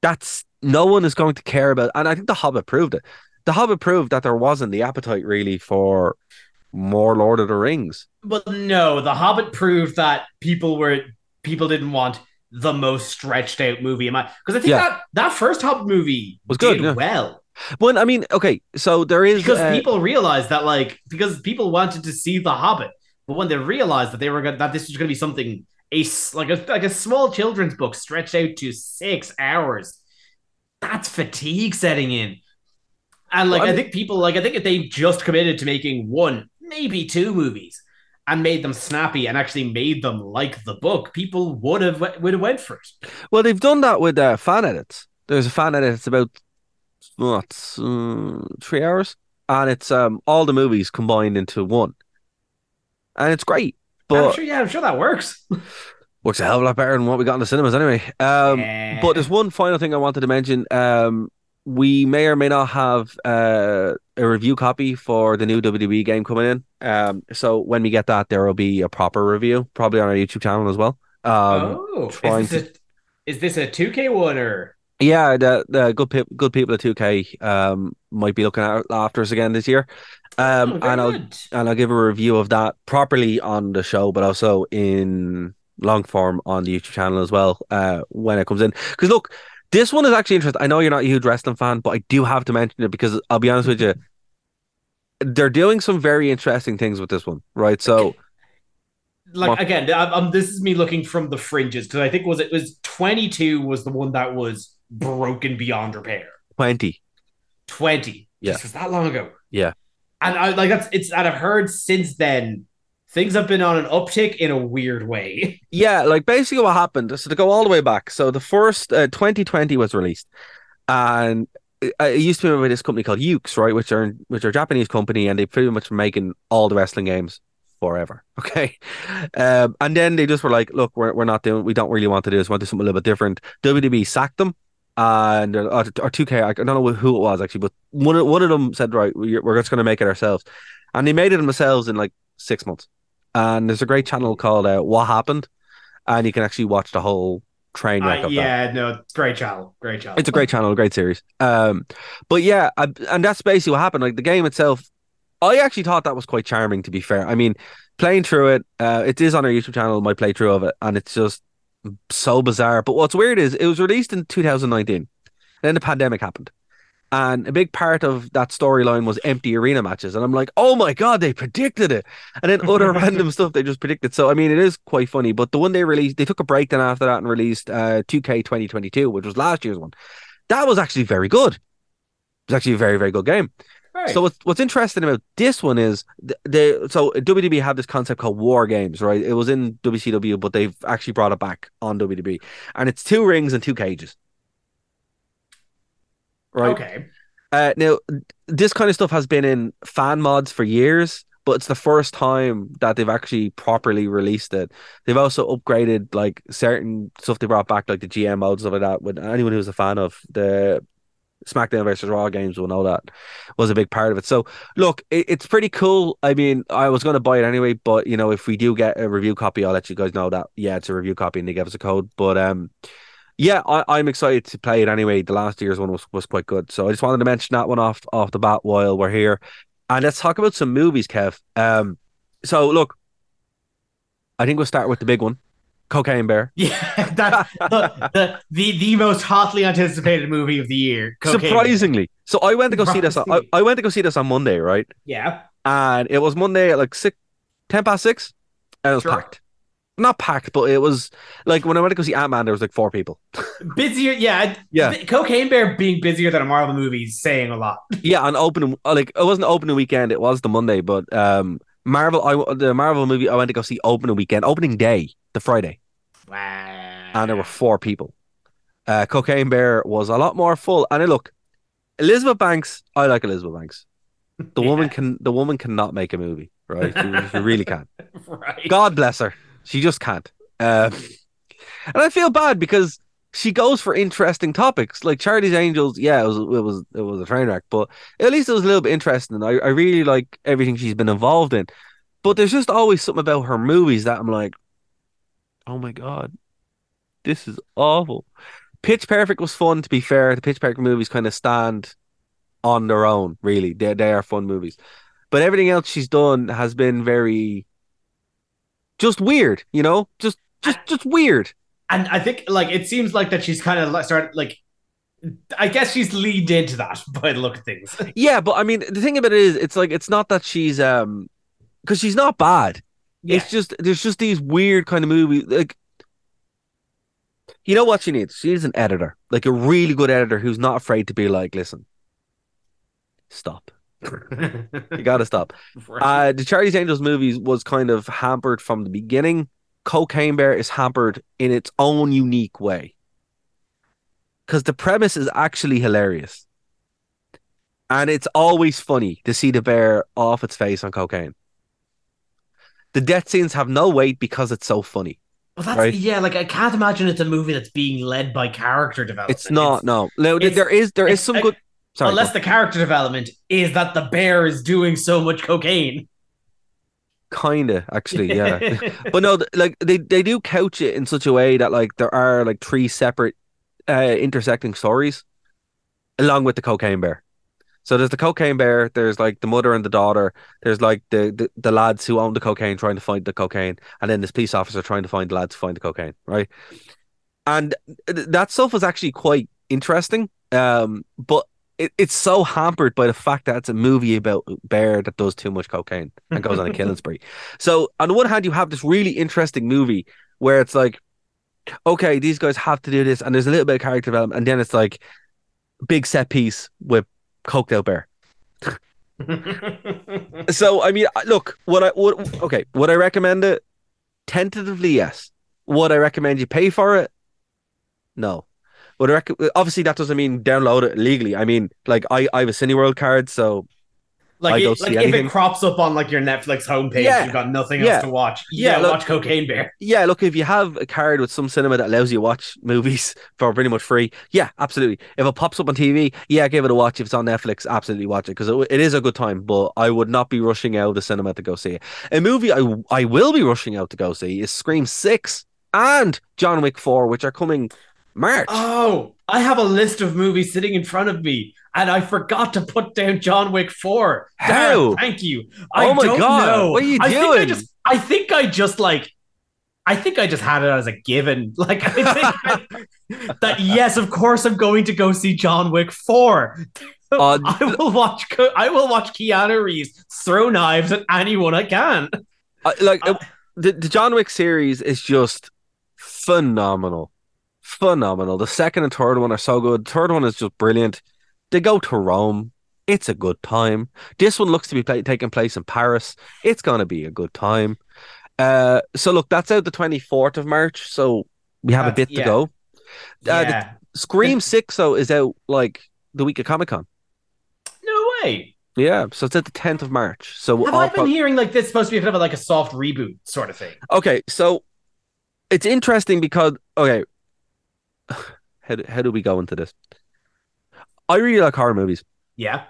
[SPEAKER 8] that's no one is going to care about. And I think the Hobbit proved it. The Hobbit proved that there wasn't the appetite really for more Lord of the Rings.
[SPEAKER 7] but no, The Hobbit proved that people were people didn't want the most stretched out movie. Am I? Because I think
[SPEAKER 8] Yeah.
[SPEAKER 7] that that first Hobbit movie
[SPEAKER 8] Was good,
[SPEAKER 7] did
[SPEAKER 8] yeah.
[SPEAKER 7] well.
[SPEAKER 8] Well, I mean, okay, so there is
[SPEAKER 7] because
[SPEAKER 8] uh,
[SPEAKER 7] people realized that like because people wanted to see the hobbit but when they realized that they were gonna, that this was going to be something a like a like a small children's book stretched out to six hours that's fatigue setting in and like
[SPEAKER 8] Well, I
[SPEAKER 7] i
[SPEAKER 8] mean-
[SPEAKER 7] think people like i think if they just committed to making one maybe two movies and made them snappy and actually made them like the book people would have would have went for it
[SPEAKER 8] Well, they've done that with uh, fan edits. There's a fan edit. It's about what uh, three hours, and it's um all the movies combined into one, and it's great.
[SPEAKER 7] i'm
[SPEAKER 8] But
[SPEAKER 7] sure yeah i'm sure that works
[SPEAKER 8] works a hell of a lot better than what we got in the cinemas anyway. Um,
[SPEAKER 7] Yeah.
[SPEAKER 8] but there's one final thing I wanted to mention. Um, we may or may not have uh, a review copy for the new WWE game coming in. Um, so when we get that, there will be a proper review, probably on our YouTube channel as well. Um,
[SPEAKER 7] oh
[SPEAKER 8] trying
[SPEAKER 7] is this, a, is this a 2k one or
[SPEAKER 8] Yeah, the the good pe- good people at 2K um might be looking at after us again this year. Um
[SPEAKER 7] Oh,
[SPEAKER 8] and I'll
[SPEAKER 7] good.
[SPEAKER 8] and I'll give a review of that properly on the show, but also in long form on the YouTube channel as well, uh when it comes in. Because look, this one is actually interesting. I know you're not a huge wrestling fan, but I do have to mention it because I'll be honest with you, they're doing some very interesting things with this one, right? So
[SPEAKER 7] like again, I'm, um, I'm- this is me looking from the fringes because I think was it was 22 was the one that was broken beyond repair.
[SPEAKER 8] 20.
[SPEAKER 7] 20,
[SPEAKER 8] Yeah.
[SPEAKER 7] this was that long ago.
[SPEAKER 8] Yeah.
[SPEAKER 7] and I like that's it's and I've heard since then things have been on an uptick in a weird way.
[SPEAKER 8] Yeah, like basically what happened. So to go all the way back, so the first uh, 2020 was released, and it, it used to be by this company called Yuke's, right, which are which are a Japanese company, and they pretty much were making all the wrestling games forever. Okay, um, and then they just were like, look, we're we're not doing, we don't really want to do this. We want to do something a little bit different. WWE sacked them. And uh, or, or 2K, I don't know who it was actually, but one of, one of them said, "Right, we're just going to make it ourselves," and they made it themselves in like six months. And there's a great channel called uh, What Happened, and you can actually watch the whole train wreck
[SPEAKER 7] Uh,
[SPEAKER 8] of that.
[SPEAKER 7] yeah, no, great channel, great channel.
[SPEAKER 8] It's a great channel, a great series. Um, but yeah, I, and that's basically what happened. Like the game itself, I actually thought that was quite charming. To be fair, I mean, playing through it, uh, it is on our YouTube channel, my playthrough of it, and it's just so bizarre. But what's weird is it was released in 2019, then the pandemic happened. And a big part of that storyline was empty arena matches. And I'm like, oh my God, they predicted it. And then other random stuff they just predicted. So, I mean, it is quite funny. But the one they released, they took a break then after that and released uh, 2K 2022, which was last year's one. That was actually very good. It was actually a very, very good game.
[SPEAKER 7] Right.
[SPEAKER 8] So what's what's interesting about this one is th- they so WWE have this concept called war games, right? It was in WCW, but they've actually brought it back on WWE, and it's two rings and two cages. Right.
[SPEAKER 7] okay.
[SPEAKER 8] Uh, now, this kind of stuff has been in fan mods for years, but it's the first time that they've actually properly released it. They've also upgraded like certain stuff they brought back, like the GM modes, stuff like that. With anyone who's a fan of the SmackDown versus Raw games will know that was a big part of it. So, look, it, it's pretty cool. I mean, I was going to buy it anyway, but you know, if we do get a review copy, I'll let you guys know that yeah, it's a review copy and they give us a code. But um, yeah, I, I'm excited to play it anyway. The last year's one was, was quite good, so I just wanted to mention that one off off the bat while we're here, and let's talk about some movies, Kev. Um, so look, I think we'll start with the big one, Cocaine Bear.
[SPEAKER 7] Yeah, that the, the the the most hotly anticipated movie of the year. Cocaine Bear.
[SPEAKER 8] Surprisingly, so I went to go see this. I, I went to go see this on Monday, right?
[SPEAKER 7] Yeah.
[SPEAKER 8] And it was Monday at like six, ten past six, and it was
[SPEAKER 7] Sure.
[SPEAKER 8] packed. Not packed, but it was like when I went to go see Ant Man, there was like four people.
[SPEAKER 7] Busier, yeah.
[SPEAKER 8] Yeah.
[SPEAKER 7] Cocaine Bear being busier than a Marvel movie is saying a lot.
[SPEAKER 8] Yeah, on opening like it wasn't opening weekend; it was the Monday. But um, Marvel, I the Marvel movie I went to go see opening weekend, opening day, the Friday,
[SPEAKER 7] Wow.
[SPEAKER 8] and there were four people. Uh, Cocaine Bear was a lot more full, and look, Elizabeth Banks. I like Elizabeth Banks. The woman can the woman cannot make a movie, right? She, she really can't.
[SPEAKER 7] right.
[SPEAKER 8] God bless her. She just can't. Um, and I feel bad because she goes for interesting topics like Charlie's Angels. Yeah, it was it was it was a train wreck, but at least it was a little bit interesting. I, I really like everything she's been involved in. But there's just always something about her movies that I'm like, oh my god, this is awful. Pitch Perfect was fun. To be fair, the Pitch Perfect movies kind of stand on their own. Really, they they are fun movies. But everything else she's done has been very just weird, you know, just just just weird.
[SPEAKER 7] And I think like it seems like that she's kind of like started like I guess she's leaned into that by the look of things.
[SPEAKER 8] Yeah, but I mean, the thing about it is, it's like it's not that she's um, because she's not bad.
[SPEAKER 7] Yeah.
[SPEAKER 8] It's just there's just these weird kind of movies. Like, you know what she needs? She needs an editor, like a really good editor who's not afraid to be like, listen, stop. You gotta stop. Uh, the Charlie's Angels movies was kind of hampered from the beginning. Cocaine Bear is hampered in its own unique way. Because the premise is actually hilarious. And it's always funny to see the bear off its face on cocaine. The death scenes have no weight because it's so funny.
[SPEAKER 7] Well, that's
[SPEAKER 8] Right.
[SPEAKER 7] yeah. Like I can't imagine it's a movie that's being led by character development.
[SPEAKER 8] It's not, no. No, there is there is some good sorry.
[SPEAKER 7] unless the character development is that the bear is doing so much cocaine.
[SPEAKER 8] kinda actually, yeah. but no, like they they do couch it in such a way that like there are like three separate uh intersecting stories along with the cocaine bear. So there's the cocaine bear, there's like the mother and the daughter, there's like the, the the lads who own the cocaine trying to find the cocaine, and then this police officer trying to find the lads who find the cocaine, right? And th- that stuff was actually quite interesting. Um, but it, it's so hampered by the fact that it's a movie about bear that does too much cocaine and goes on a killing spree. So on the one hand, you have this really interesting movie where it's like, okay, these guys have to do this, and there's a little bit of character development, and then it's like big set piece with coked out bear. So I mean, look, what I would okay, would I recommend it? Tentatively, yes. Would I recommend you pay for it? No. Would I obviously that doesn't mean download it legally. I mean, like I, I have a Cineworld card, so
[SPEAKER 7] like it, like if
[SPEAKER 8] anything.
[SPEAKER 7] it crops up on like your Netflix homepage,
[SPEAKER 8] Yeah.
[SPEAKER 7] you've got nothing
[SPEAKER 8] Yeah.
[SPEAKER 7] else to watch.
[SPEAKER 8] Yeah,
[SPEAKER 7] Yeah,
[SPEAKER 8] look-
[SPEAKER 7] watch Cocaine Bear.
[SPEAKER 8] yeah, look, if you have a card with some cinema that allows you to watch movies for pretty much free, yeah, absolutely. If it pops up on TV, yeah, give it a watch. If it's on Netflix, absolutely watch it because it, it is a good time. But I would not be rushing out of the cinema to go see it. A movie I I will be rushing out to go see is Scream Six and John Wick Four, which are coming March.
[SPEAKER 7] Oh, I have a list of movies sitting in front of me, and I forgot to put down John Wick Four.
[SPEAKER 8] How?
[SPEAKER 7] thank you.
[SPEAKER 8] Oh
[SPEAKER 7] I
[SPEAKER 8] my
[SPEAKER 7] don't
[SPEAKER 8] God,
[SPEAKER 7] know.
[SPEAKER 8] what are you
[SPEAKER 7] I Think I
[SPEAKER 8] doing?
[SPEAKER 7] just, I think I just like. I think I just had it as a given. Like I think that yes, of course I'm going to go see John Wick 4.
[SPEAKER 8] Uh,
[SPEAKER 7] I will watch I will watch Keanu Reeves throw knives at anyone I can.
[SPEAKER 8] I- like
[SPEAKER 7] Uh,
[SPEAKER 8] uh, the the John Wick series is just phenomenal, phenomenal. The second and third one are so good. The third one is just brilliant. They go to Rome. It's a good time. This one looks to be play- taking place in Paris. It's gonna be a good time. Uh, so look, that's out the twenty fourth of March. So we have a
[SPEAKER 7] That's-
[SPEAKER 8] bit to go. Uh,
[SPEAKER 7] yeah.
[SPEAKER 8] Scream Six though is out like the week of Comic Con.
[SPEAKER 7] no way.
[SPEAKER 8] Yeah, so it's at the tenth of March. So
[SPEAKER 7] Have
[SPEAKER 8] I'll
[SPEAKER 7] been hearing like this supposed to be kind of like a soft reboot sort of thing?
[SPEAKER 8] Okay, so it's interesting because okay, how do, how do we go into this? I really like horror movies.
[SPEAKER 7] Yeah.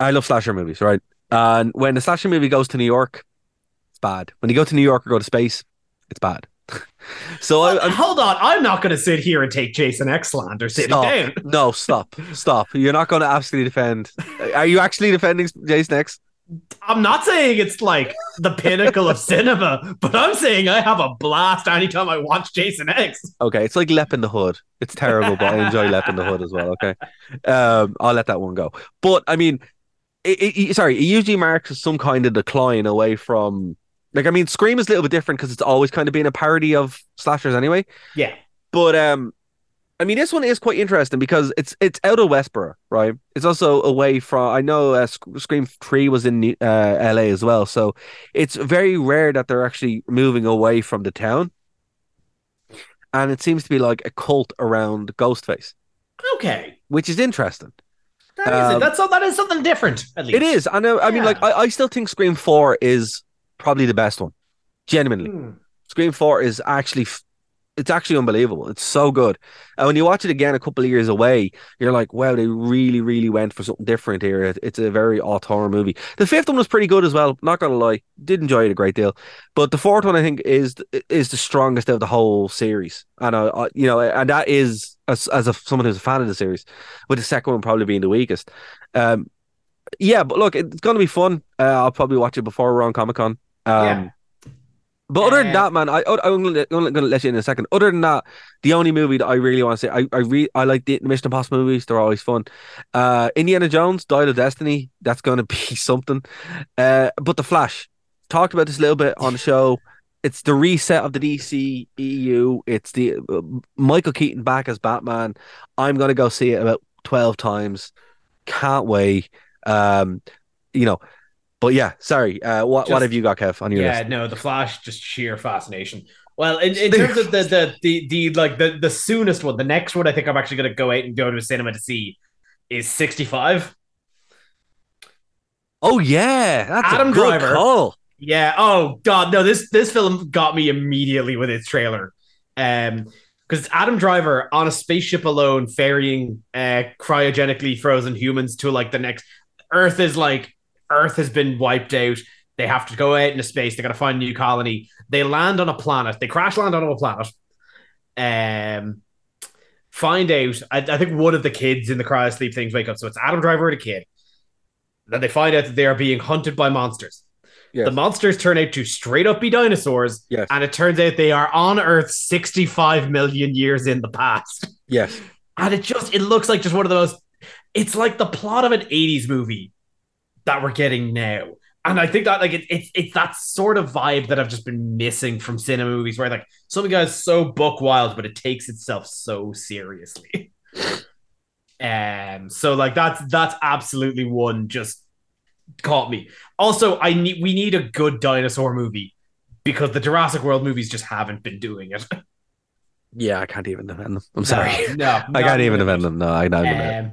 [SPEAKER 8] I love slasher movies, right? And when a slasher movie goes to New York, it's bad. When you go to New York or go to space, it's bad. So I, I'm
[SPEAKER 7] Hold on, I'm not going to sit here and take Jason X slander sitting
[SPEAKER 8] Stop.
[SPEAKER 7] down.
[SPEAKER 8] No, stop. Stop. You're not going to absolutely defend. Are you actually defending Jason X?
[SPEAKER 7] I'm not saying it's like the pinnacle of cinema, but I'm saying I have a blast anytime I watch Jason X.
[SPEAKER 8] Okay, it's like Lep in the Hood. It's terrible, but I enjoy Lep in the Hood as well. Okay, um, I'll let that one go. But I mean, it, it, sorry, it usually marks some kind of decline away from. Like, I mean, Scream is a little bit different because it's always kind of been a parody of slashers anyway.
[SPEAKER 7] Yeah.
[SPEAKER 8] But um, I mean, this one is quite interesting because it's it's out of Woodsboro, right? It's also away from. I know uh, Scream Three was in uh, L.A. as well, so it's very rare that they're actually moving away from the town. And it seems to be like a cult around Ghostface,
[SPEAKER 7] Okay.
[SPEAKER 8] which is interesting.
[SPEAKER 7] That is it.
[SPEAKER 8] Um,
[SPEAKER 7] That's that is something different, at least.
[SPEAKER 8] It is. I know. I mean, like, I, I still think Scream Four is probably the best one. Genuinely,
[SPEAKER 7] Hmm.
[SPEAKER 8] Scream Four is actually, f- it's actually unbelievable. It's so good. And when you watch it again a couple of years away, you're like, wow, they really, really went for something different here. It- It's a very odd horror movie. The fifth one was pretty good as well. Not gonna lie, did enjoy it a great deal. But the fourth one, I think, is is the strongest of the whole series. And I, I you know, and that is as as a someone who's a fan of the series, with the second one probably being the weakest. Um, yeah, but look, it's gonna be fun. Uh, I'll probably watch it before we're on Comic Con. Um,
[SPEAKER 7] Yeah.
[SPEAKER 8] But other than that, man, I, I'm gonna, I'm gonna let you in a second. Other than that, the only movie that I really want to say, I, I re- I like the Mission Impossible movies. They're always fun. Uh, Indiana Jones, Dial of Destiny, that's gonna be something. Uh, but the Flash, talked about this a little bit on the show. It's the reset of the DC EU. It's the uh, Michael Keaton back as Batman. I'm gonna go see it about twelve times. Can't wait. Um, you know, but yeah, sorry. Uh, what what have you got, Kev, on your
[SPEAKER 7] Yeah,
[SPEAKER 8] list?
[SPEAKER 7] no, the Flash, just sheer fascination. Well, in, in terms of the, the the the like the the soonest one, the next one I think I'm actually going to go out and go to a cinema to see is 65.
[SPEAKER 8] Oh yeah, that's
[SPEAKER 7] Adam Driver.
[SPEAKER 8] call.
[SPEAKER 7] Yeah. Oh God, no. This this film got me immediately with its trailer, um, because it's Adam Driver on a spaceship alone, ferrying uh cryogenically frozen humans to like the next. Earth is like Earth has been wiped out. They have to go out into space. They got to find a new colony. They land on a planet. They crash land on a planet. Um, find out. I, I think one of the kids in the cryosleep things wake up. So it's Adam Driver and a kid. Then they find out that they are being hunted by monsters.
[SPEAKER 8] Yes.
[SPEAKER 7] The monsters turn out to straight up be dinosaurs,
[SPEAKER 8] Yes.
[SPEAKER 7] and it turns out they are on Earth 65 million years in the past.
[SPEAKER 8] Yes.
[SPEAKER 7] And it just it looks like just one of the most it's like the plot of an 80s movie that we're getting now. And I think that like it, it's it's that sort of vibe that I've just been missing from cinema movies where like something is so book wild, but it takes itself so seriously. um so like that's that's absolutely one just caught me. Also, I need we need a good dinosaur movie because the Jurassic World movies just haven't been doing it.
[SPEAKER 8] Yeah, I can't even defend them. I'm sorry.
[SPEAKER 7] No, no
[SPEAKER 8] I can't even defend them. No, I don't.
[SPEAKER 7] Um,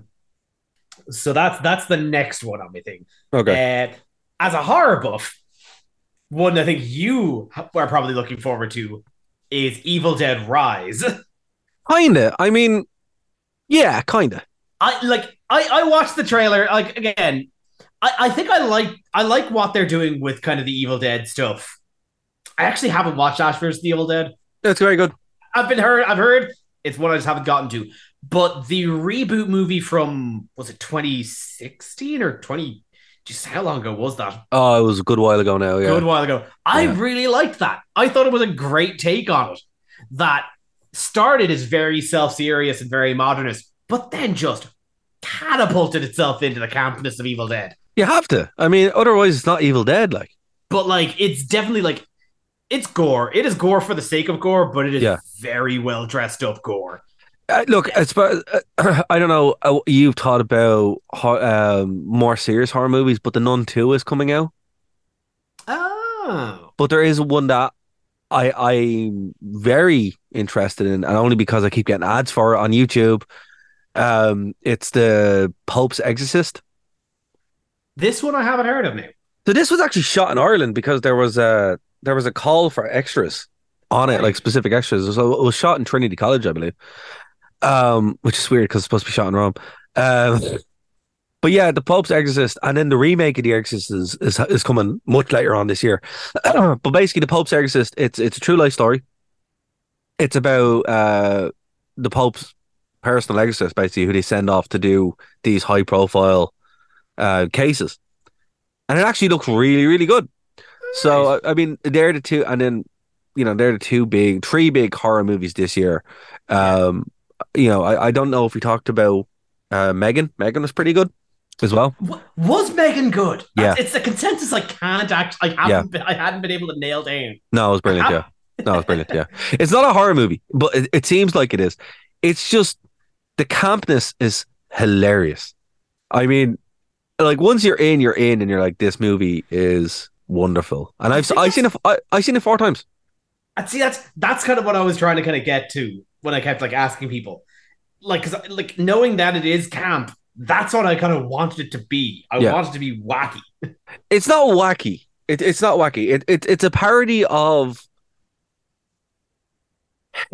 [SPEAKER 7] so that's that's the next one on my thing.
[SPEAKER 8] okay.
[SPEAKER 7] Uh, as a horror buff, one I think you are probably looking forward to is Evil Dead Rise.
[SPEAKER 8] kinda. I mean, yeah, kinda.
[SPEAKER 7] I like I I watched the trailer like again. I, I think I like I like what they're doing with kind of the Evil Dead stuff. I actually haven't watched Ash vs. the Evil Dead.
[SPEAKER 8] That's very good.
[SPEAKER 7] I've been heard. I've heard it's one I just haven't gotten to. But the reboot movie from was it 2016 or 20? Just how long ago was that?
[SPEAKER 8] Oh, it was a good while ago now. Yeah.
[SPEAKER 7] Good while ago. I
[SPEAKER 8] Yeah.
[SPEAKER 7] really liked that. I thought it was a great take on it. That started as very self-serious and very modernist, but then just catapulted itself into the campness of Evil Dead.
[SPEAKER 8] You have to. I mean, otherwise it's not Evil Dead. Like,
[SPEAKER 7] But like, it's definitely like it's gore. It is gore for the sake of gore, but it is
[SPEAKER 8] Yeah.
[SPEAKER 7] very well dressed up gore.
[SPEAKER 8] Uh, look, as far, uh, I don't know. Uh, you've thought about um, more serious horror movies, but The Nun Two is coming out.
[SPEAKER 7] Oh.
[SPEAKER 8] But there is one that I I'm very interested in, and only because I keep getting ads for it on YouTube. Um, it's the Pope's Exorcist.
[SPEAKER 7] This one I haven't heard of now.
[SPEAKER 8] So this was actually shot in Ireland because there was a there was a call for extras on it, like specific extras. So it was shot in Trinity College, I believe. Um, which is weird because it's supposed to be shot in Rome. Um, but yeah, the Pope's Exorcist, and then the remake of the Exorcist is is, is coming much later on this year. but basically, the Pope's Exorcist, it's it's a true life story. It's about uh, the Pope's personal exorcist, basically, who they send off to do these high profile uh, cases. And it actually looks really, really good. So, I I mean, they're the two, and then, you know, they're the two big, three big horror movies this year. Um, you know, I, I don't know if we talked about uh, Megan. Megan was pretty good as well.
[SPEAKER 7] Wa- Was Megan good?
[SPEAKER 8] Yeah.
[SPEAKER 7] It's the consensus I can't act. I haven't. Been, I hadn't been able to nail down.
[SPEAKER 8] No, it was brilliant. Yeah. No, it was brilliant. Yeah. It's not a horror movie, but it, it seems like it is. It's just the campness is hilarious. I mean, like once you're in, you're in, and you're like, this movie is wonderful. And I've I've seen it. I, I've seen it four times.
[SPEAKER 7] And see, that's that's kind of what I was trying to kind of get to when I kept like asking people, like, because like knowing that it is camp, that's what I kind of wanted it to be. I
[SPEAKER 8] Yeah.
[SPEAKER 7] wanted it to be wacky.
[SPEAKER 8] It's not wacky. It, it's not wacky. It, it it's a parody of.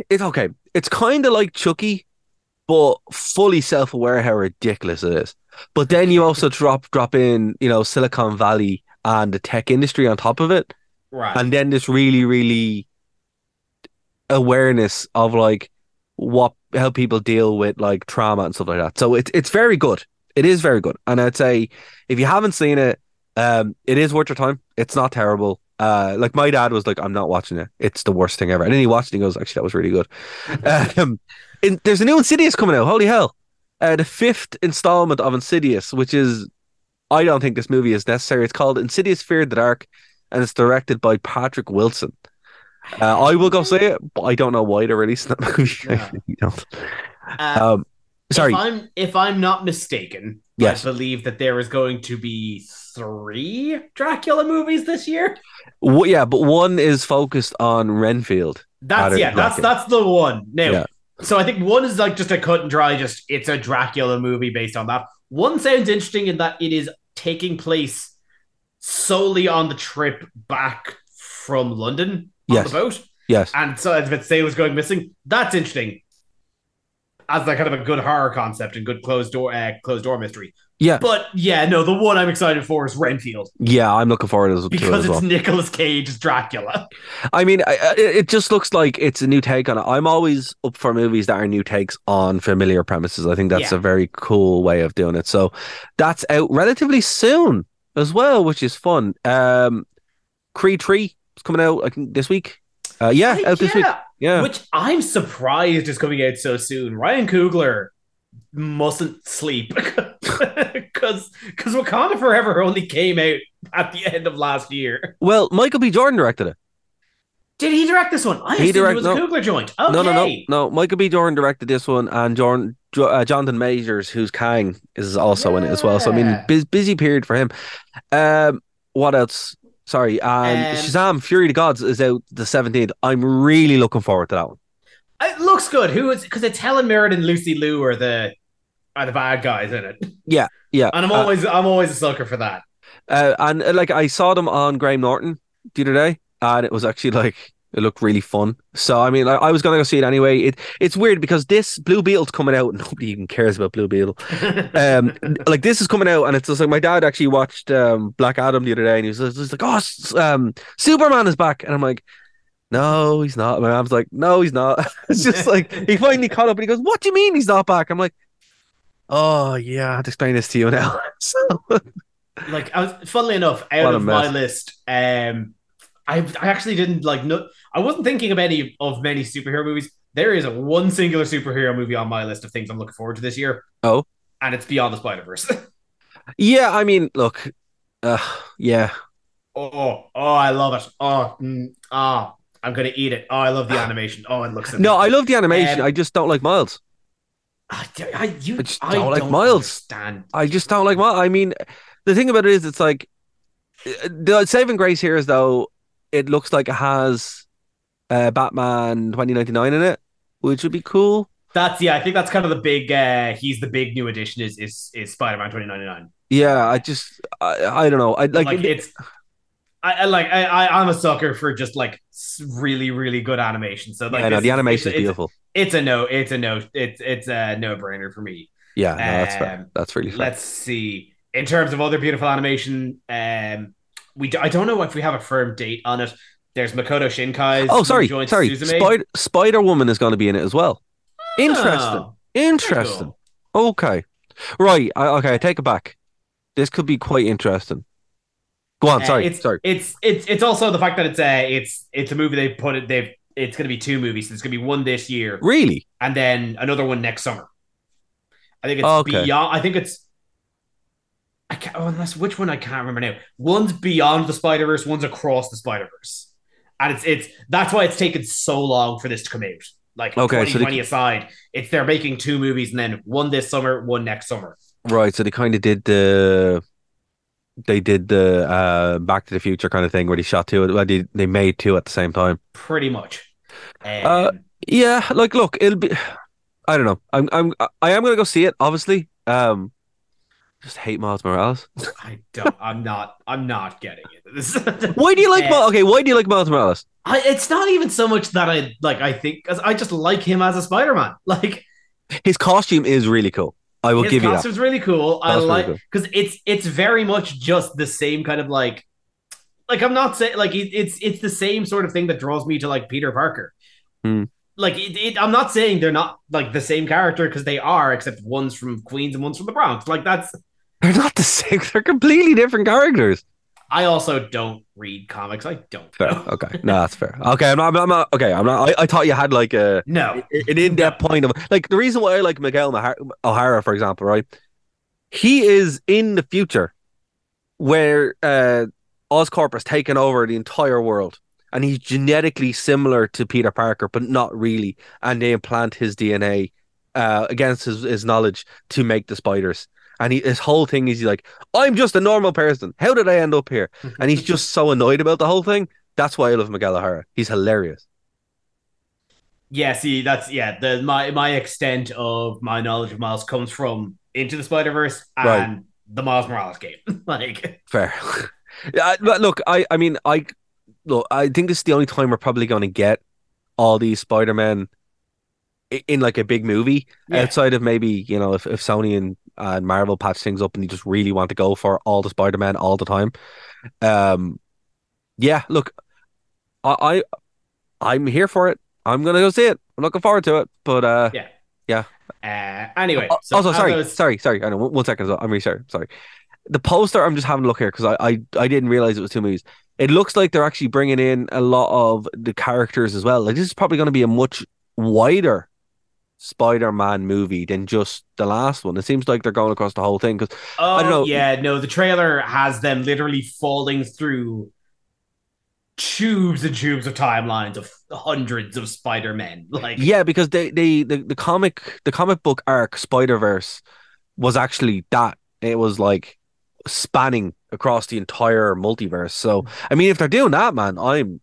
[SPEAKER 8] It's okay. It's kind of like Chucky, but fully self-aware how ridiculous it is. But then you also drop drop in, you know, Silicon Valley and the tech industry on top of it,
[SPEAKER 7] Right.
[SPEAKER 8] and then this really, really awareness of like what how people deal with like trauma and stuff like that. So it's it's very good. It is very good, and I'd say if you haven't seen it, um, it is worth your time. It's not terrible. Uh, like my dad was like, "I'm not watching it. It's the worst thing ever." And then he watched it and he goes, "Actually, that was really good." um, there's a new Insidious coming out. Holy hell! Uh, the fifth installment of Insidious, which is, I don't think this movie is necessary. It's called Insidious: Fear the Dark, and it's directed by Patrick Wilson. Uh, I will go say it, but I don't know why they're releasing that movie. I
[SPEAKER 7] Yeah.
[SPEAKER 8] really don't.
[SPEAKER 7] Uh,
[SPEAKER 8] Um, sorry.
[SPEAKER 7] If I'm if I'm not mistaken,
[SPEAKER 8] Yes.
[SPEAKER 7] I believe that there is going to be three Dracula movies this year.
[SPEAKER 8] W- yeah, but one is focused on Renfield.
[SPEAKER 7] That's yeah, that's that's the one. Now,
[SPEAKER 8] Yeah.
[SPEAKER 7] so I think one is like just a cut and dry, just it's a Dracula movie based on that. One sounds interesting in that it is taking place solely on the trip back from London on
[SPEAKER 8] Yes.
[SPEAKER 7] the boat.
[SPEAKER 8] Yes.
[SPEAKER 7] And so as if say was going missing. That's interesting. As like kind of a good horror concept and good closed door uh, closed door mystery.
[SPEAKER 8] Yeah.
[SPEAKER 7] But yeah, no, the one I'm excited for is Renfield.
[SPEAKER 8] Yeah, I'm looking forward to it
[SPEAKER 7] Because
[SPEAKER 8] as well.
[SPEAKER 7] it's Nicolas Cage's Dracula.
[SPEAKER 8] I mean, I, it just looks like it's a new take on it. I'm always up for movies that are new takes on familiar premises. I think that's
[SPEAKER 7] Yeah.
[SPEAKER 8] a very cool way of doing it. So that's out relatively soon as well, which is fun. Um, Creed 3 is coming out, I think, this week. Uh, yeah, out this week. Yeah.
[SPEAKER 7] Which I'm surprised is coming out so soon. Ryan Coogler mustn't sleep because because Wakanda Forever only came out at the end of last year.
[SPEAKER 8] Well, Michael B. Jordan directed it.
[SPEAKER 7] Did he direct this one? I
[SPEAKER 8] He
[SPEAKER 7] assumed
[SPEAKER 8] direct-
[SPEAKER 7] it was
[SPEAKER 8] no.
[SPEAKER 7] Coogler joint. Okay.
[SPEAKER 8] No, no, no, no. Michael B. Jordan directed this one, and Jordan, uh, Jonathan Majors, who's Kang, is also in it as well. So I mean,
[SPEAKER 7] Yeah.
[SPEAKER 8] bus- busy period for him. Um, what else? Sorry, and
[SPEAKER 7] Um,
[SPEAKER 8] Shazam: Fury of the Gods is out the seventeenth. I'm really looking forward to that one.
[SPEAKER 7] It looks good. Who is because it's Helen Mirren and Lucy Liu are the are the bad guys in it.
[SPEAKER 8] Yeah, yeah.
[SPEAKER 7] And I'm
[SPEAKER 8] Uh,
[SPEAKER 7] always I'm always a sucker for that.
[SPEAKER 8] uh, and uh, like I saw them on Graham Norton the other day, and it was actually like it looked really fun. So I mean, I, I was gonna go see it anyway. It it's weird because this Blue Beetle's coming out. and Nobody even cares about Blue Beetle. um like this is coming out and it's just like my dad actually watched um Black Adam the other day and he was just like oh um Superman is back and I'm like no he's not my mom's like no he's not it's just like he finally caught up and he goes what do you mean he's not back I'm like oh yeah I have to explain this to you now so
[SPEAKER 7] like I was funnily enough out of my list um I I actually didn't like no I wasn't thinking of any of many superhero movies. There is a one singular superhero movie on my list of things I'm looking forward to this year.
[SPEAKER 8] Oh.
[SPEAKER 7] and it's Beyond the Spider Verse
[SPEAKER 8] yeah I mean look uh yeah.
[SPEAKER 7] Oh oh I love it. Oh mm, ah I'm gonna eat it. Oh I love the animation. Oh it looks
[SPEAKER 8] no I love the animation.
[SPEAKER 7] Um,
[SPEAKER 8] I just don't like Miles.
[SPEAKER 7] I, I, you,
[SPEAKER 8] I just don't like
[SPEAKER 7] don't
[SPEAKER 8] Miles.
[SPEAKER 7] understand.
[SPEAKER 8] I just don't like Miles. I mean the thing about it is it's like uh, the saving grace here is though it looks like it has uh, Batman 2099 in it, which would be cool.
[SPEAKER 7] that's yeah I think that's kind of the big uh he's the big new addition is is is Spider-Man 2099
[SPEAKER 8] Yeah, I just I, I don't know. I like,
[SPEAKER 7] like, it's I, I like I, I I'm a sucker for just like really really good animation. So like
[SPEAKER 8] yeah, no, the animation is beautiful.
[SPEAKER 7] It's, a no. It's a no. It's it's a no brainer for me.
[SPEAKER 8] Yeah, no, that's fair.
[SPEAKER 7] Um,
[SPEAKER 8] That's really fair.
[SPEAKER 7] Let's see. In terms of other beautiful animation, um, we I don't know if we have a firm date on it. There's Makoto Shinkai's.
[SPEAKER 8] Oh, sorry, sorry.
[SPEAKER 7] Suzume.
[SPEAKER 8] Spider Spider Woman is going to be in it as well. Interesting.
[SPEAKER 7] Oh,
[SPEAKER 8] Interesting.
[SPEAKER 7] cool.
[SPEAKER 8] Okay. Right. I, okay. I take it back. This could be quite interesting. Go on.
[SPEAKER 7] Uh,
[SPEAKER 8] Sorry.
[SPEAKER 7] it's,
[SPEAKER 8] sorry.
[SPEAKER 7] It's it's it's also the fact that it's a it's it's a movie they put it they've it's going to be two movies. It's going to be one this year
[SPEAKER 8] Really?
[SPEAKER 7] and then another one next summer. I think it's
[SPEAKER 8] Okay.
[SPEAKER 7] beyond. I think it's. I can't. Oh, unless which one I can't remember now. One's beyond the Spider Verse. One's across the Spider Verse, and it's it's that's why it's taken so long for this to come out. Like
[SPEAKER 8] Okay, so they-
[SPEAKER 7] aside, it's they're making two movies and then one this summer, one next summer.
[SPEAKER 8] Right. So they kind of did the. They did the uh, Back to the Future kind of thing where they shot two. Well, they they made two at the same time.
[SPEAKER 7] Pretty much. Um,
[SPEAKER 8] Uh, Yeah. Like, look, it'll be. I don't know. I'm. I'm. I am gonna go see it. Obviously. Um. Just hate Miles Morales.
[SPEAKER 7] I don't. I'm not. I'm not getting it. This,
[SPEAKER 8] Why do you like? Miles? Okay. Why do you like Miles Morales?
[SPEAKER 7] I, it's not even so much that I like. I think because I just like him as a Spider-Man. Like
[SPEAKER 8] His costume is really cool. I will give you that.
[SPEAKER 7] costume's really cool. I
[SPEAKER 8] That's really
[SPEAKER 7] like
[SPEAKER 8] cool.
[SPEAKER 7] because it's it's very much just the same kind of like. Like I'm not saying like it, it's it's the same sort of thing that draws me to like Peter Parker.
[SPEAKER 8] Hmm.
[SPEAKER 7] Like it, it, I'm not saying they're not like the same character because they are, except one's from Queens and one's from the Bronx. Like that's.
[SPEAKER 8] They're not the same. They're completely different characters.
[SPEAKER 7] I also don't read comics. I don't.
[SPEAKER 8] Fair.
[SPEAKER 7] know.
[SPEAKER 8] Okay. No, that's fair. Okay. I'm not. I'm not. Okay. I'm not. I, I thought you had like a
[SPEAKER 7] No.
[SPEAKER 8] an in-depth point of like the reason why I like Miguel O'Hara, for example, right? He is in the future where uh, Oscorp has taken over the entire world, and he's genetically similar to Peter Parker, but not really. And they implant his DNA uh, against his, his knowledge to make the spiders. And he, his whole thing is he's like, I'm just a normal person. How did I end up here? And he's just so annoyed about the whole thing. That's why I love Miguel O'Hara. He's hilarious.
[SPEAKER 7] Yeah, see, that's yeah. The my my extent of my knowledge of Miles comes from Into the Spider Verse and
[SPEAKER 8] Right.
[SPEAKER 7] the Miles Morales game. like,
[SPEAKER 8] Fair. yeah, but look, I, I mean, I look, I think this is the only time we're probably going to get all these Spider-Men i- in like a big movie
[SPEAKER 7] Yeah.
[SPEAKER 8] outside of maybe you know if, if Sony and uh, Marvel patch things up and you just really want to go for all the Spider-Man all the time. Um, yeah, look, I, I I'm here for it. I'm gonna go see it. I'm looking forward to it. But uh,
[SPEAKER 7] yeah. Yeah. Uh, anyway, so
[SPEAKER 8] also, sorry,
[SPEAKER 7] was-
[SPEAKER 8] sorry, sorry. I know. One, one second. well. I'm really sorry. Sorry. The poster. I'm just having a look here because I, I I didn't realize it was two movies. It looks like they're actually bringing in a lot of the characters as well. Like this is probably going to be a much wider Spider-Man movie than just the last one. It seems like they're going across the whole thing because
[SPEAKER 7] Oh,
[SPEAKER 8] I don't oh, know.
[SPEAKER 7] Yeah, no, the trailer has them literally falling through tubes and tubes of timelines of hundreds of Spider Men. Like,
[SPEAKER 8] yeah, because they, they the, the comic the comic book arc Spider Verse was actually that. It was like spanning across the entire multiverse. So I mean, if they're doing that, man, I'm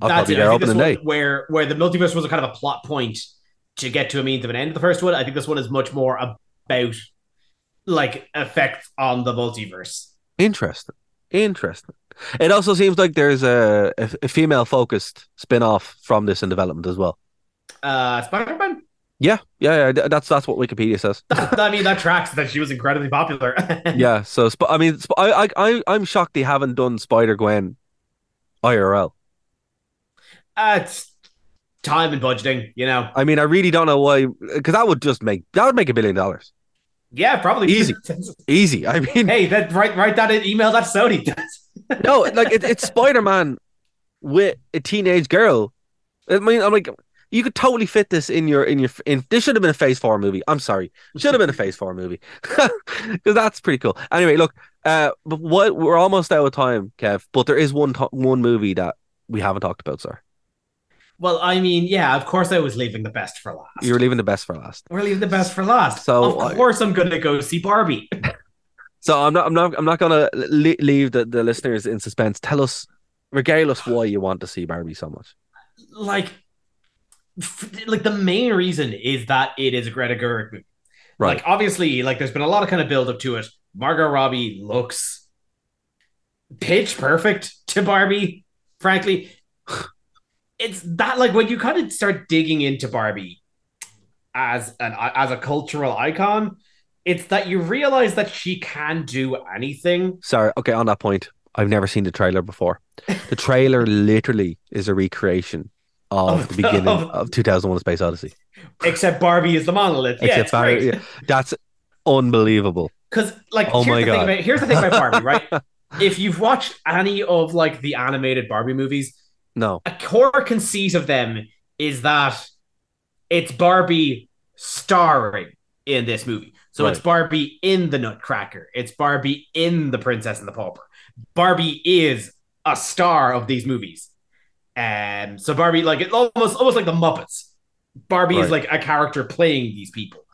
[SPEAKER 8] I'll
[SPEAKER 7] that's
[SPEAKER 8] probably
[SPEAKER 7] it.
[SPEAKER 8] there
[SPEAKER 7] I think this
[SPEAKER 8] opening
[SPEAKER 7] one,
[SPEAKER 8] day.
[SPEAKER 7] where where the multiverse was a kind of a plot point to get to a means of an end of the first one. I think this one is much more about like effects on the multiverse.
[SPEAKER 8] Interesting. Interesting. It also seems like there's a, a, a female focused spin off from this in development as well.
[SPEAKER 7] Uh, Spider Man.
[SPEAKER 8] Yeah, yeah, yeah. That's that's what Wikipedia says.
[SPEAKER 7] I mean, that tracks that she was incredibly popular.
[SPEAKER 8] yeah. So, I mean, I, I, I'm shocked they haven't done Spider Gwen IRL.
[SPEAKER 7] Uh, it's time and budgeting, you know.
[SPEAKER 8] I mean, I really don't know why, because that would just make that would make a billion dollars
[SPEAKER 7] Yeah, probably
[SPEAKER 8] Easy. easy. I mean,
[SPEAKER 7] hey, that write write that in email that Sony does.
[SPEAKER 8] no, like it, it's Spider Man with a teenage girl. I mean, I'm like, you could totally fit this in your in your in. This should have been a Phase Four movie. I'm sorry, should have been a Phase Four movie because that's pretty cool. Anyway, look, uh, but what we're almost out of time, Kev. But there is one to- one movie that we haven't talked about, sir.
[SPEAKER 7] Well, I mean, yeah, of course I was leaving the best for last.
[SPEAKER 8] You were leaving the best for last.
[SPEAKER 7] We're leaving the best for last.
[SPEAKER 8] So,
[SPEAKER 7] of course I'm gonna go see Barbie.
[SPEAKER 8] So I'm not, I'm not, I'm not gonna leave the, the listeners in suspense. Tell us, regale us why you want to see Barbie so much.
[SPEAKER 7] like, like the main reason is that it is a Greta Gerwig movie.
[SPEAKER 8] Right.
[SPEAKER 7] Like, obviously, like there's been a lot of kind of build up to it. Margot Robbie looks pitch perfect to Barbie. Frankly, it's that like when you kind of start digging into Barbie as an as a cultural icon, it's that you realize that she can do anything.
[SPEAKER 8] Sorry. Okay. On that point, I've never seen the trailer before. The trailer literally is a recreation of
[SPEAKER 7] Of-
[SPEAKER 8] the beginning
[SPEAKER 7] of-
[SPEAKER 8] of 2001: A Space Odyssey.
[SPEAKER 7] Except Barbie is the monolith. Yeah,
[SPEAKER 8] Except Barry- yeah, that's unbelievable.
[SPEAKER 7] Because like,
[SPEAKER 8] Oh
[SPEAKER 7] here's
[SPEAKER 8] my
[SPEAKER 7] the thing
[SPEAKER 8] God.
[SPEAKER 7] about here's the thing about Barbie, right? if you've watched any of like the animated Barbie movies,
[SPEAKER 8] No,
[SPEAKER 7] a core conceit of them is that it's Barbie starring in this movie. So it's Barbie in the Nutcracker. It's Barbie in the Princess and the Pauper. Barbie is a star of these movies. Um, so Barbie, like it almost almost like the Muppets. Barbie is like a character playing these people.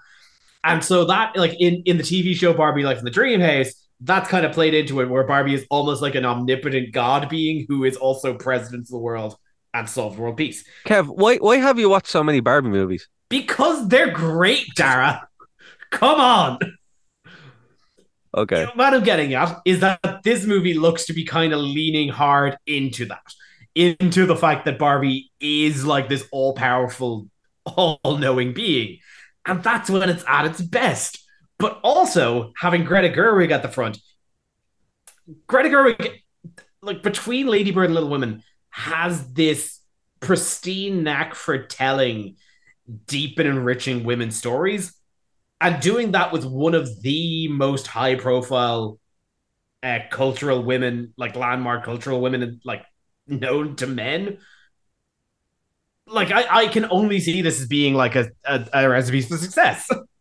[SPEAKER 7] And so that like in in the TV show Barbie Life in the Dream House, that's kind of played into it where Barbie is almost like an omnipotent god being who is also president of the world and solves world peace.
[SPEAKER 8] Kev, why why have you watched so many Barbie movies?
[SPEAKER 7] Because they're great, Dara. Come on.
[SPEAKER 8] Okay,
[SPEAKER 7] What I'm getting at is that this movie looks to be kind of leaning hard into that, into the fact that Barbie is like this all powerful, all knowing being. And that's when it's at its best. But also having Greta Gerwig at the front. Greta Gerwig, like between Lady Bird and Little Women, has this pristine knack for telling deep and enriching women's stories and doing that with one of the most high profile uh, cultural women like landmark cultural women like known to men like I, I can only see this as being like a, a, a recipe for success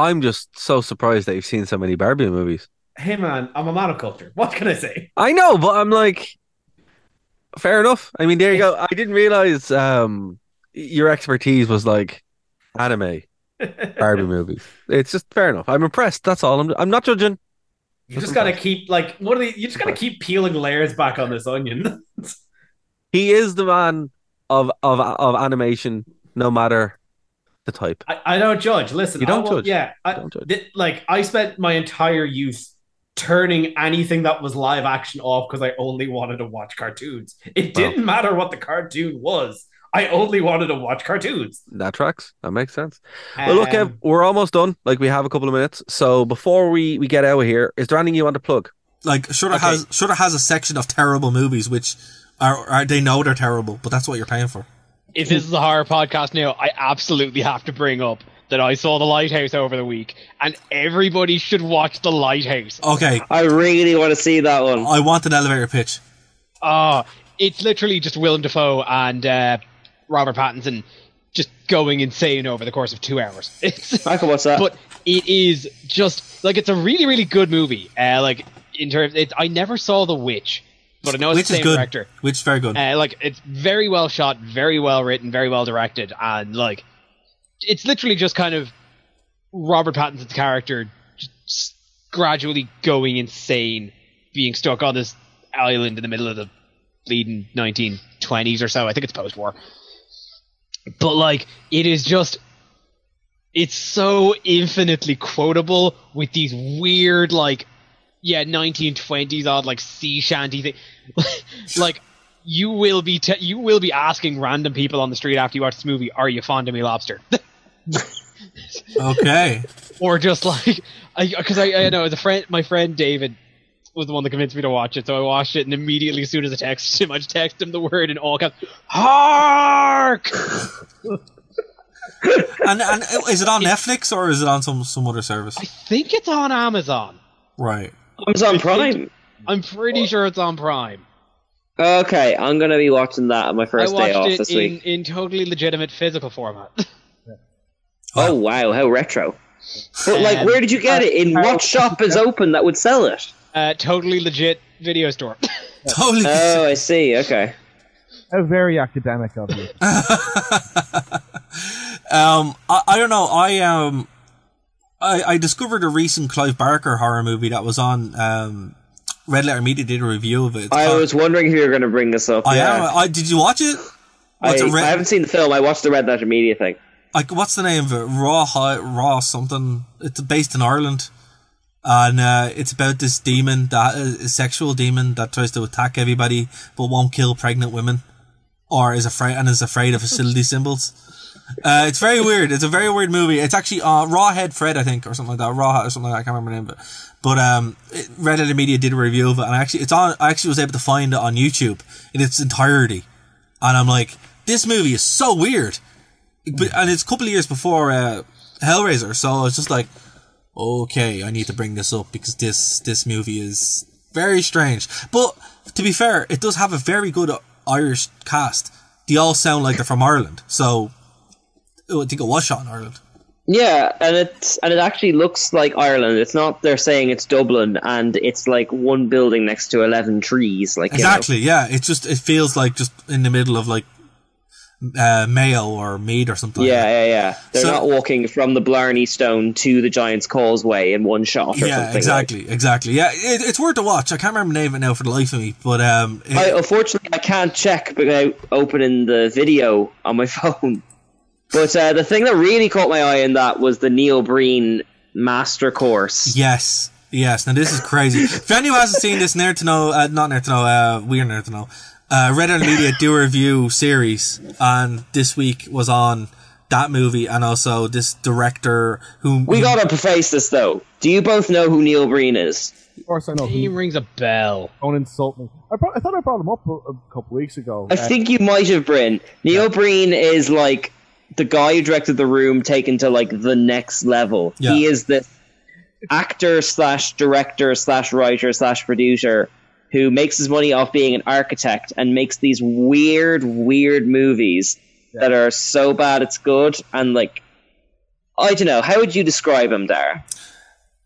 [SPEAKER 8] I'm just so surprised that you've seen so many Barbie movies.
[SPEAKER 7] hey man i'm a monoculture what can i say
[SPEAKER 8] I know, but I'm like, fair enough. I mean, there you go. I didn't realize um your expertise was like anime Barbie movies. It's just fair enough. I'm impressed. That's all. I'm. I'm not judging.
[SPEAKER 7] you just gotta keep like what are the you just gotta keep peeling layers back on this onion
[SPEAKER 8] He is the man of of of animation, no matter the type.
[SPEAKER 7] I, I don't judge listen
[SPEAKER 8] You don't
[SPEAKER 7] I will-
[SPEAKER 8] judge.
[SPEAKER 7] yeah I,
[SPEAKER 8] Don't judge.
[SPEAKER 7] th- like I spent my entire youth turning anything that was live action off because I only wanted to watch cartoons. It
[SPEAKER 8] Well.
[SPEAKER 7] didn't matter what the cartoon was. I only wanted to watch cartoons.
[SPEAKER 8] That tracks. That makes sense. Well, look, Kev,
[SPEAKER 7] Um,
[SPEAKER 8] we're almost done. Like we have a couple of minutes. So before we we get out of here, is there anything you want to plug?
[SPEAKER 9] Like Shutter
[SPEAKER 7] Okay.
[SPEAKER 9] has Shutter has a section of terrible movies, which are, are they know they're terrible, but that's what you're paying for.
[SPEAKER 10] If this is a horror podcast now, I absolutely have to bring up that I saw The Lighthouse over the week, and everybody should watch The Lighthouse.
[SPEAKER 9] Okay,
[SPEAKER 11] I really want to see that one.
[SPEAKER 9] I want an elevator pitch.
[SPEAKER 10] Ah, it's literally just Willem Dafoe and uh, Robert Pattinson just going insane over the course of two hours. It's
[SPEAKER 11] I can watch that.
[SPEAKER 10] but it is just like it's a really really good movie. Uh, like in terms, it, I never saw The Witch, but I know it's
[SPEAKER 9] Which
[SPEAKER 10] the
[SPEAKER 9] is
[SPEAKER 10] same
[SPEAKER 9] good.
[SPEAKER 10] director.
[SPEAKER 9] Which is very good.
[SPEAKER 10] Uh, like it's very well shot, very well written, very well directed, and like it's literally just kind of Robert Pattinson's character just gradually going insane, being stuck on this island in the middle of the bleeding 1920s or so. I think it's post-war, but like it is just. It's so infinitely quotable with these weird, like, yeah, 1920s odd, like sea shanty thing. like, you will be te- you will be asking random people on the street after you watch this movie, "Are you fond of me, lobster?"
[SPEAKER 9] Okay.
[SPEAKER 10] or just like, because I, I, know as a friend, my friend David was the one that convinced me to watch it, so I watched it, and immediately as soon as I texted him, I just texted him the word in all caps, "Hark!"
[SPEAKER 9] and and is it on Netflix or is it on some some other service?
[SPEAKER 10] I think it's on Amazon.
[SPEAKER 9] Right.
[SPEAKER 11] Amazon Prime.
[SPEAKER 10] I'm pretty sure it's on Prime.
[SPEAKER 11] Okay, I'm gonna be watching that on my first
[SPEAKER 10] I
[SPEAKER 11] day
[SPEAKER 10] watched
[SPEAKER 11] off
[SPEAKER 10] it
[SPEAKER 11] this
[SPEAKER 10] in,
[SPEAKER 11] week.
[SPEAKER 10] in totally legitimate physical format.
[SPEAKER 11] Oh wow, how retro! But like,
[SPEAKER 10] Um,
[SPEAKER 11] where did you get it? In what shop is open that would sell it?
[SPEAKER 10] uh, totally legit video store.
[SPEAKER 9] Totally.
[SPEAKER 11] Oh, I see. Okay.
[SPEAKER 4] How very academic of you.
[SPEAKER 9] um, I, I don't know. I um, I, I discovered a recent Clive Barker horror movie that was on um, Red Letter Media did a review of it. It's
[SPEAKER 11] I
[SPEAKER 9] called-
[SPEAKER 11] was wondering if you were going to bring this up.
[SPEAKER 9] I
[SPEAKER 11] yeah.
[SPEAKER 9] am. I, did you watch it?
[SPEAKER 11] I,
[SPEAKER 9] it, Red-
[SPEAKER 11] I haven't seen the film. I watched the Red Letter Media thing.
[SPEAKER 9] like what's the name of it? Raw Raw something. It's based in Ireland, and uh, it's about this demon that a sexual demon that tries to attack everybody but won't kill pregnant women, or is afraid and is afraid of fertility symbols. Uh, it's very weird. It's a very weird movie. It's actually uh, Rawhead Fred, I think, or something like that. Raw or something like that. I can't remember the name, but but um, it, Red Letter Media did a review of it, and actually, it's on. I actually was able to find it on YouTube in its entirety, and I'm like, this movie is so weird. But, and it's a couple of years before uh, Hellraiser, so it's just like, okay, I need to bring this up because this this movie is very strange. But to be fair, it does have a very good Irish cast. They all sound like they're from Ireland, so I think it was shot in Ireland.
[SPEAKER 11] Yeah, and it's and it actually looks like Ireland. It's not they're saying it's Dublin and it's like one building next to eleven trees. Like you know.
[SPEAKER 9] Exactly, yeah. It's just it feels like just in the middle of like uh, Mayo or Meath or something.
[SPEAKER 11] Yeah,
[SPEAKER 9] like
[SPEAKER 11] yeah, yeah. They're
[SPEAKER 9] So-
[SPEAKER 11] not walking from the Blarney Stone to the Giant's Causeway in one shot or
[SPEAKER 9] yeah, exactly, exactly. Yeah, it, it's worth a watch. I can't remember the name of it now for the life of me, but um, it-
[SPEAKER 11] I, unfortunately, I can't check without opening the video on my phone. But uh, the thing that really caught my eye in that was the Neil Breen Master Course.
[SPEAKER 9] Yes, yes. Now this is crazy. if anyone hasn't seen this, nerd to know, uh, not nerd to know, uh, we're nerd to know. Uh, Red Letter Media do a review series, and this week was on that movie, and also this director who
[SPEAKER 11] We gotta preface this though. Do you both know who Neil Breen is?
[SPEAKER 12] Of course, I know.
[SPEAKER 10] He rings a bell.
[SPEAKER 12] Don't insult me. I, brought, I thought I brought him up a, a couple weeks ago.
[SPEAKER 11] I
[SPEAKER 12] Uh,
[SPEAKER 11] think you might have, Bryn. Neil Breen is like the guy who directed The Room taken to like the next level.
[SPEAKER 9] Yeah.
[SPEAKER 11] He is the actor slash director slash writer slash producer who makes his money off being an architect and makes these weird, weird movies that are so bad it's good and like I don't know. How would you describe him, there?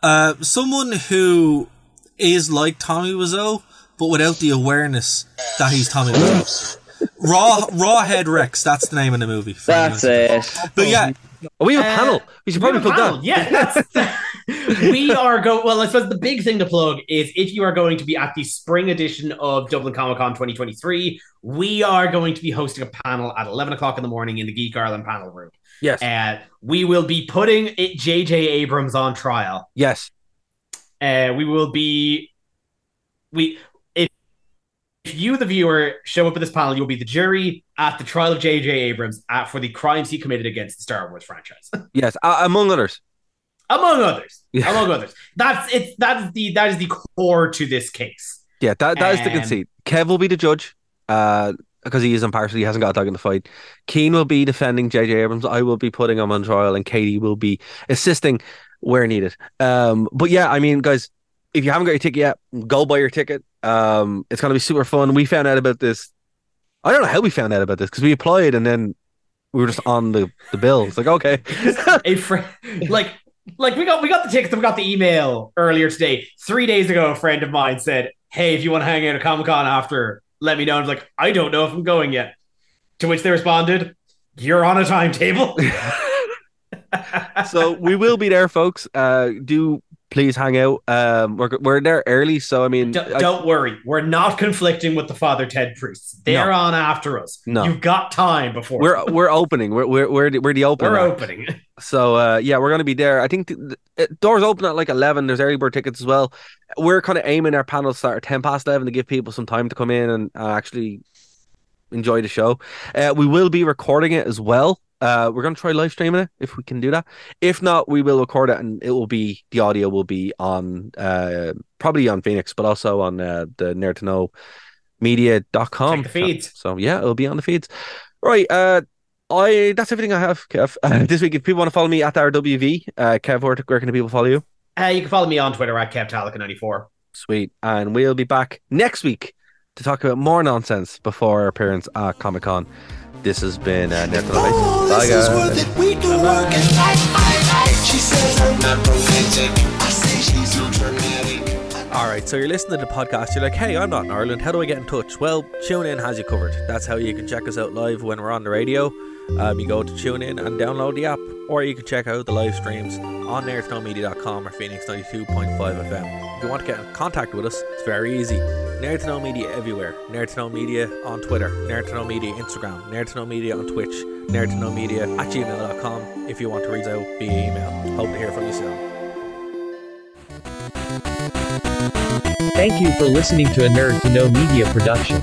[SPEAKER 9] Uh, someone who is like Tommy Wiseau, but without the awareness that he's Tommy Wiseau. Raw, Rawhead Rex. That's the name of the movie.
[SPEAKER 11] That's it.
[SPEAKER 9] But yeah,
[SPEAKER 8] we have a
[SPEAKER 7] Uh,
[SPEAKER 8] panel. We should
[SPEAKER 7] We
[SPEAKER 8] probably
[SPEAKER 7] have a
[SPEAKER 8] plug
[SPEAKER 7] panel.
[SPEAKER 8] that.
[SPEAKER 7] Yeah, that's, we are go. Well, I suppose the big thing to plug is if you are going to be at the spring edition of Dublin Comic Con 2023, we are going to be hosting a panel at 11 o'clock in the morning in the Geek Ireland panel room.
[SPEAKER 8] Yes.
[SPEAKER 7] Uh, we will be putting it J.J. Abrams on trial.
[SPEAKER 8] Yes.
[SPEAKER 7] Uh, we will be we if, you the viewer show up at this panel, you'll be the jury at the trial of J.J. Abrams at, for the crimes he committed against the Star Wars franchise.
[SPEAKER 8] Yes. Uh, among others.
[SPEAKER 7] among others
[SPEAKER 8] Yeah.
[SPEAKER 7] among others that's it's that's the that is the core to this case
[SPEAKER 8] Yeah, that that is the
[SPEAKER 7] Um,
[SPEAKER 8] conceit. Kev will be the judge, uh, because he is impartial. He hasn't got a dog in the fight. Keen will be defending J.J. Abrams. I will be putting him on trial, and Katie will be assisting where needed. Um, but yeah, I mean, guys, if you haven't got your ticket yet, go buy your ticket. Um, it's gonna be super fun. We found out about this. I don't know how we found out about this because we applied and then we were just on the the bill. It's like okay,
[SPEAKER 7] a friend like like we got we got the tickets and we got the email earlier today three days ago a friend of mine said hey if you want to hang out at comic-con after let me know I was like i don't know if i'm going yet to which they responded you're on a timetable
[SPEAKER 8] so we will be there, folks. Uh, do please hang out. Um, we're we're there early, so I mean,
[SPEAKER 7] don't,
[SPEAKER 8] I-
[SPEAKER 7] don't worry we're not conflicting with the father ted priests they're
[SPEAKER 8] No.
[SPEAKER 7] on after us
[SPEAKER 8] No.
[SPEAKER 7] you've got time before
[SPEAKER 8] we're we're opening. We're we're we're the, we're the opener.
[SPEAKER 7] we're opening
[SPEAKER 8] So uh, yeah, we're gonna be there. I think the, the doors open at like eleven. There's early bird tickets as well. We're kind of aiming our panel to start at ten past eleven to give people some time to come in and uh, actually enjoy the show. Uh, we will be recording it as well. Uh, we're gonna try live streaming it if we can do that. If not, we will record it and it will be the audio will be on uh probably on Phoenix, but also on uh, the nerd to know media.com.
[SPEAKER 7] Check the feeds.
[SPEAKER 8] So yeah, it'll be on the feeds. Right. Uh I that's everything I have, Kev. Uh, this week, if people want to follow me at RWV, uh, Kev, where, where can the people follow you?
[SPEAKER 7] uh, you can follow me on twitter at kevtalica94
[SPEAKER 8] Sweet. And we'll be back next week to talk about more nonsense before our appearance at Comic Con. This has been uh, Nerd to the Face. Bye, guys.
[SPEAKER 5] We can work it night by night. She says I'm not romantic. I say she's so.
[SPEAKER 8] All right, so you're listening to the podcast. You're like, hey, I'm not in Ireland. How do I get in touch? Well, TuneIn has you covered. That's how you can check us out live when we're on the radio. Um, you go to TuneIn and download the app, or you can check out the live streams on nerdtoknowmedia.com or Phoenix 92.5 FM. If you want to get in contact with us, it's very easy. Nerd to Know Media everywhere. Nerd to Know Media on Twitter. Nerd to Know Media Instagram. Nerd to Know Media on Twitch. Nerd to Know Media at gmail.com if you want to reach out via email. Hope to hear from you soon.
[SPEAKER 13] Thank you for listening to a Nerd to Know Media production.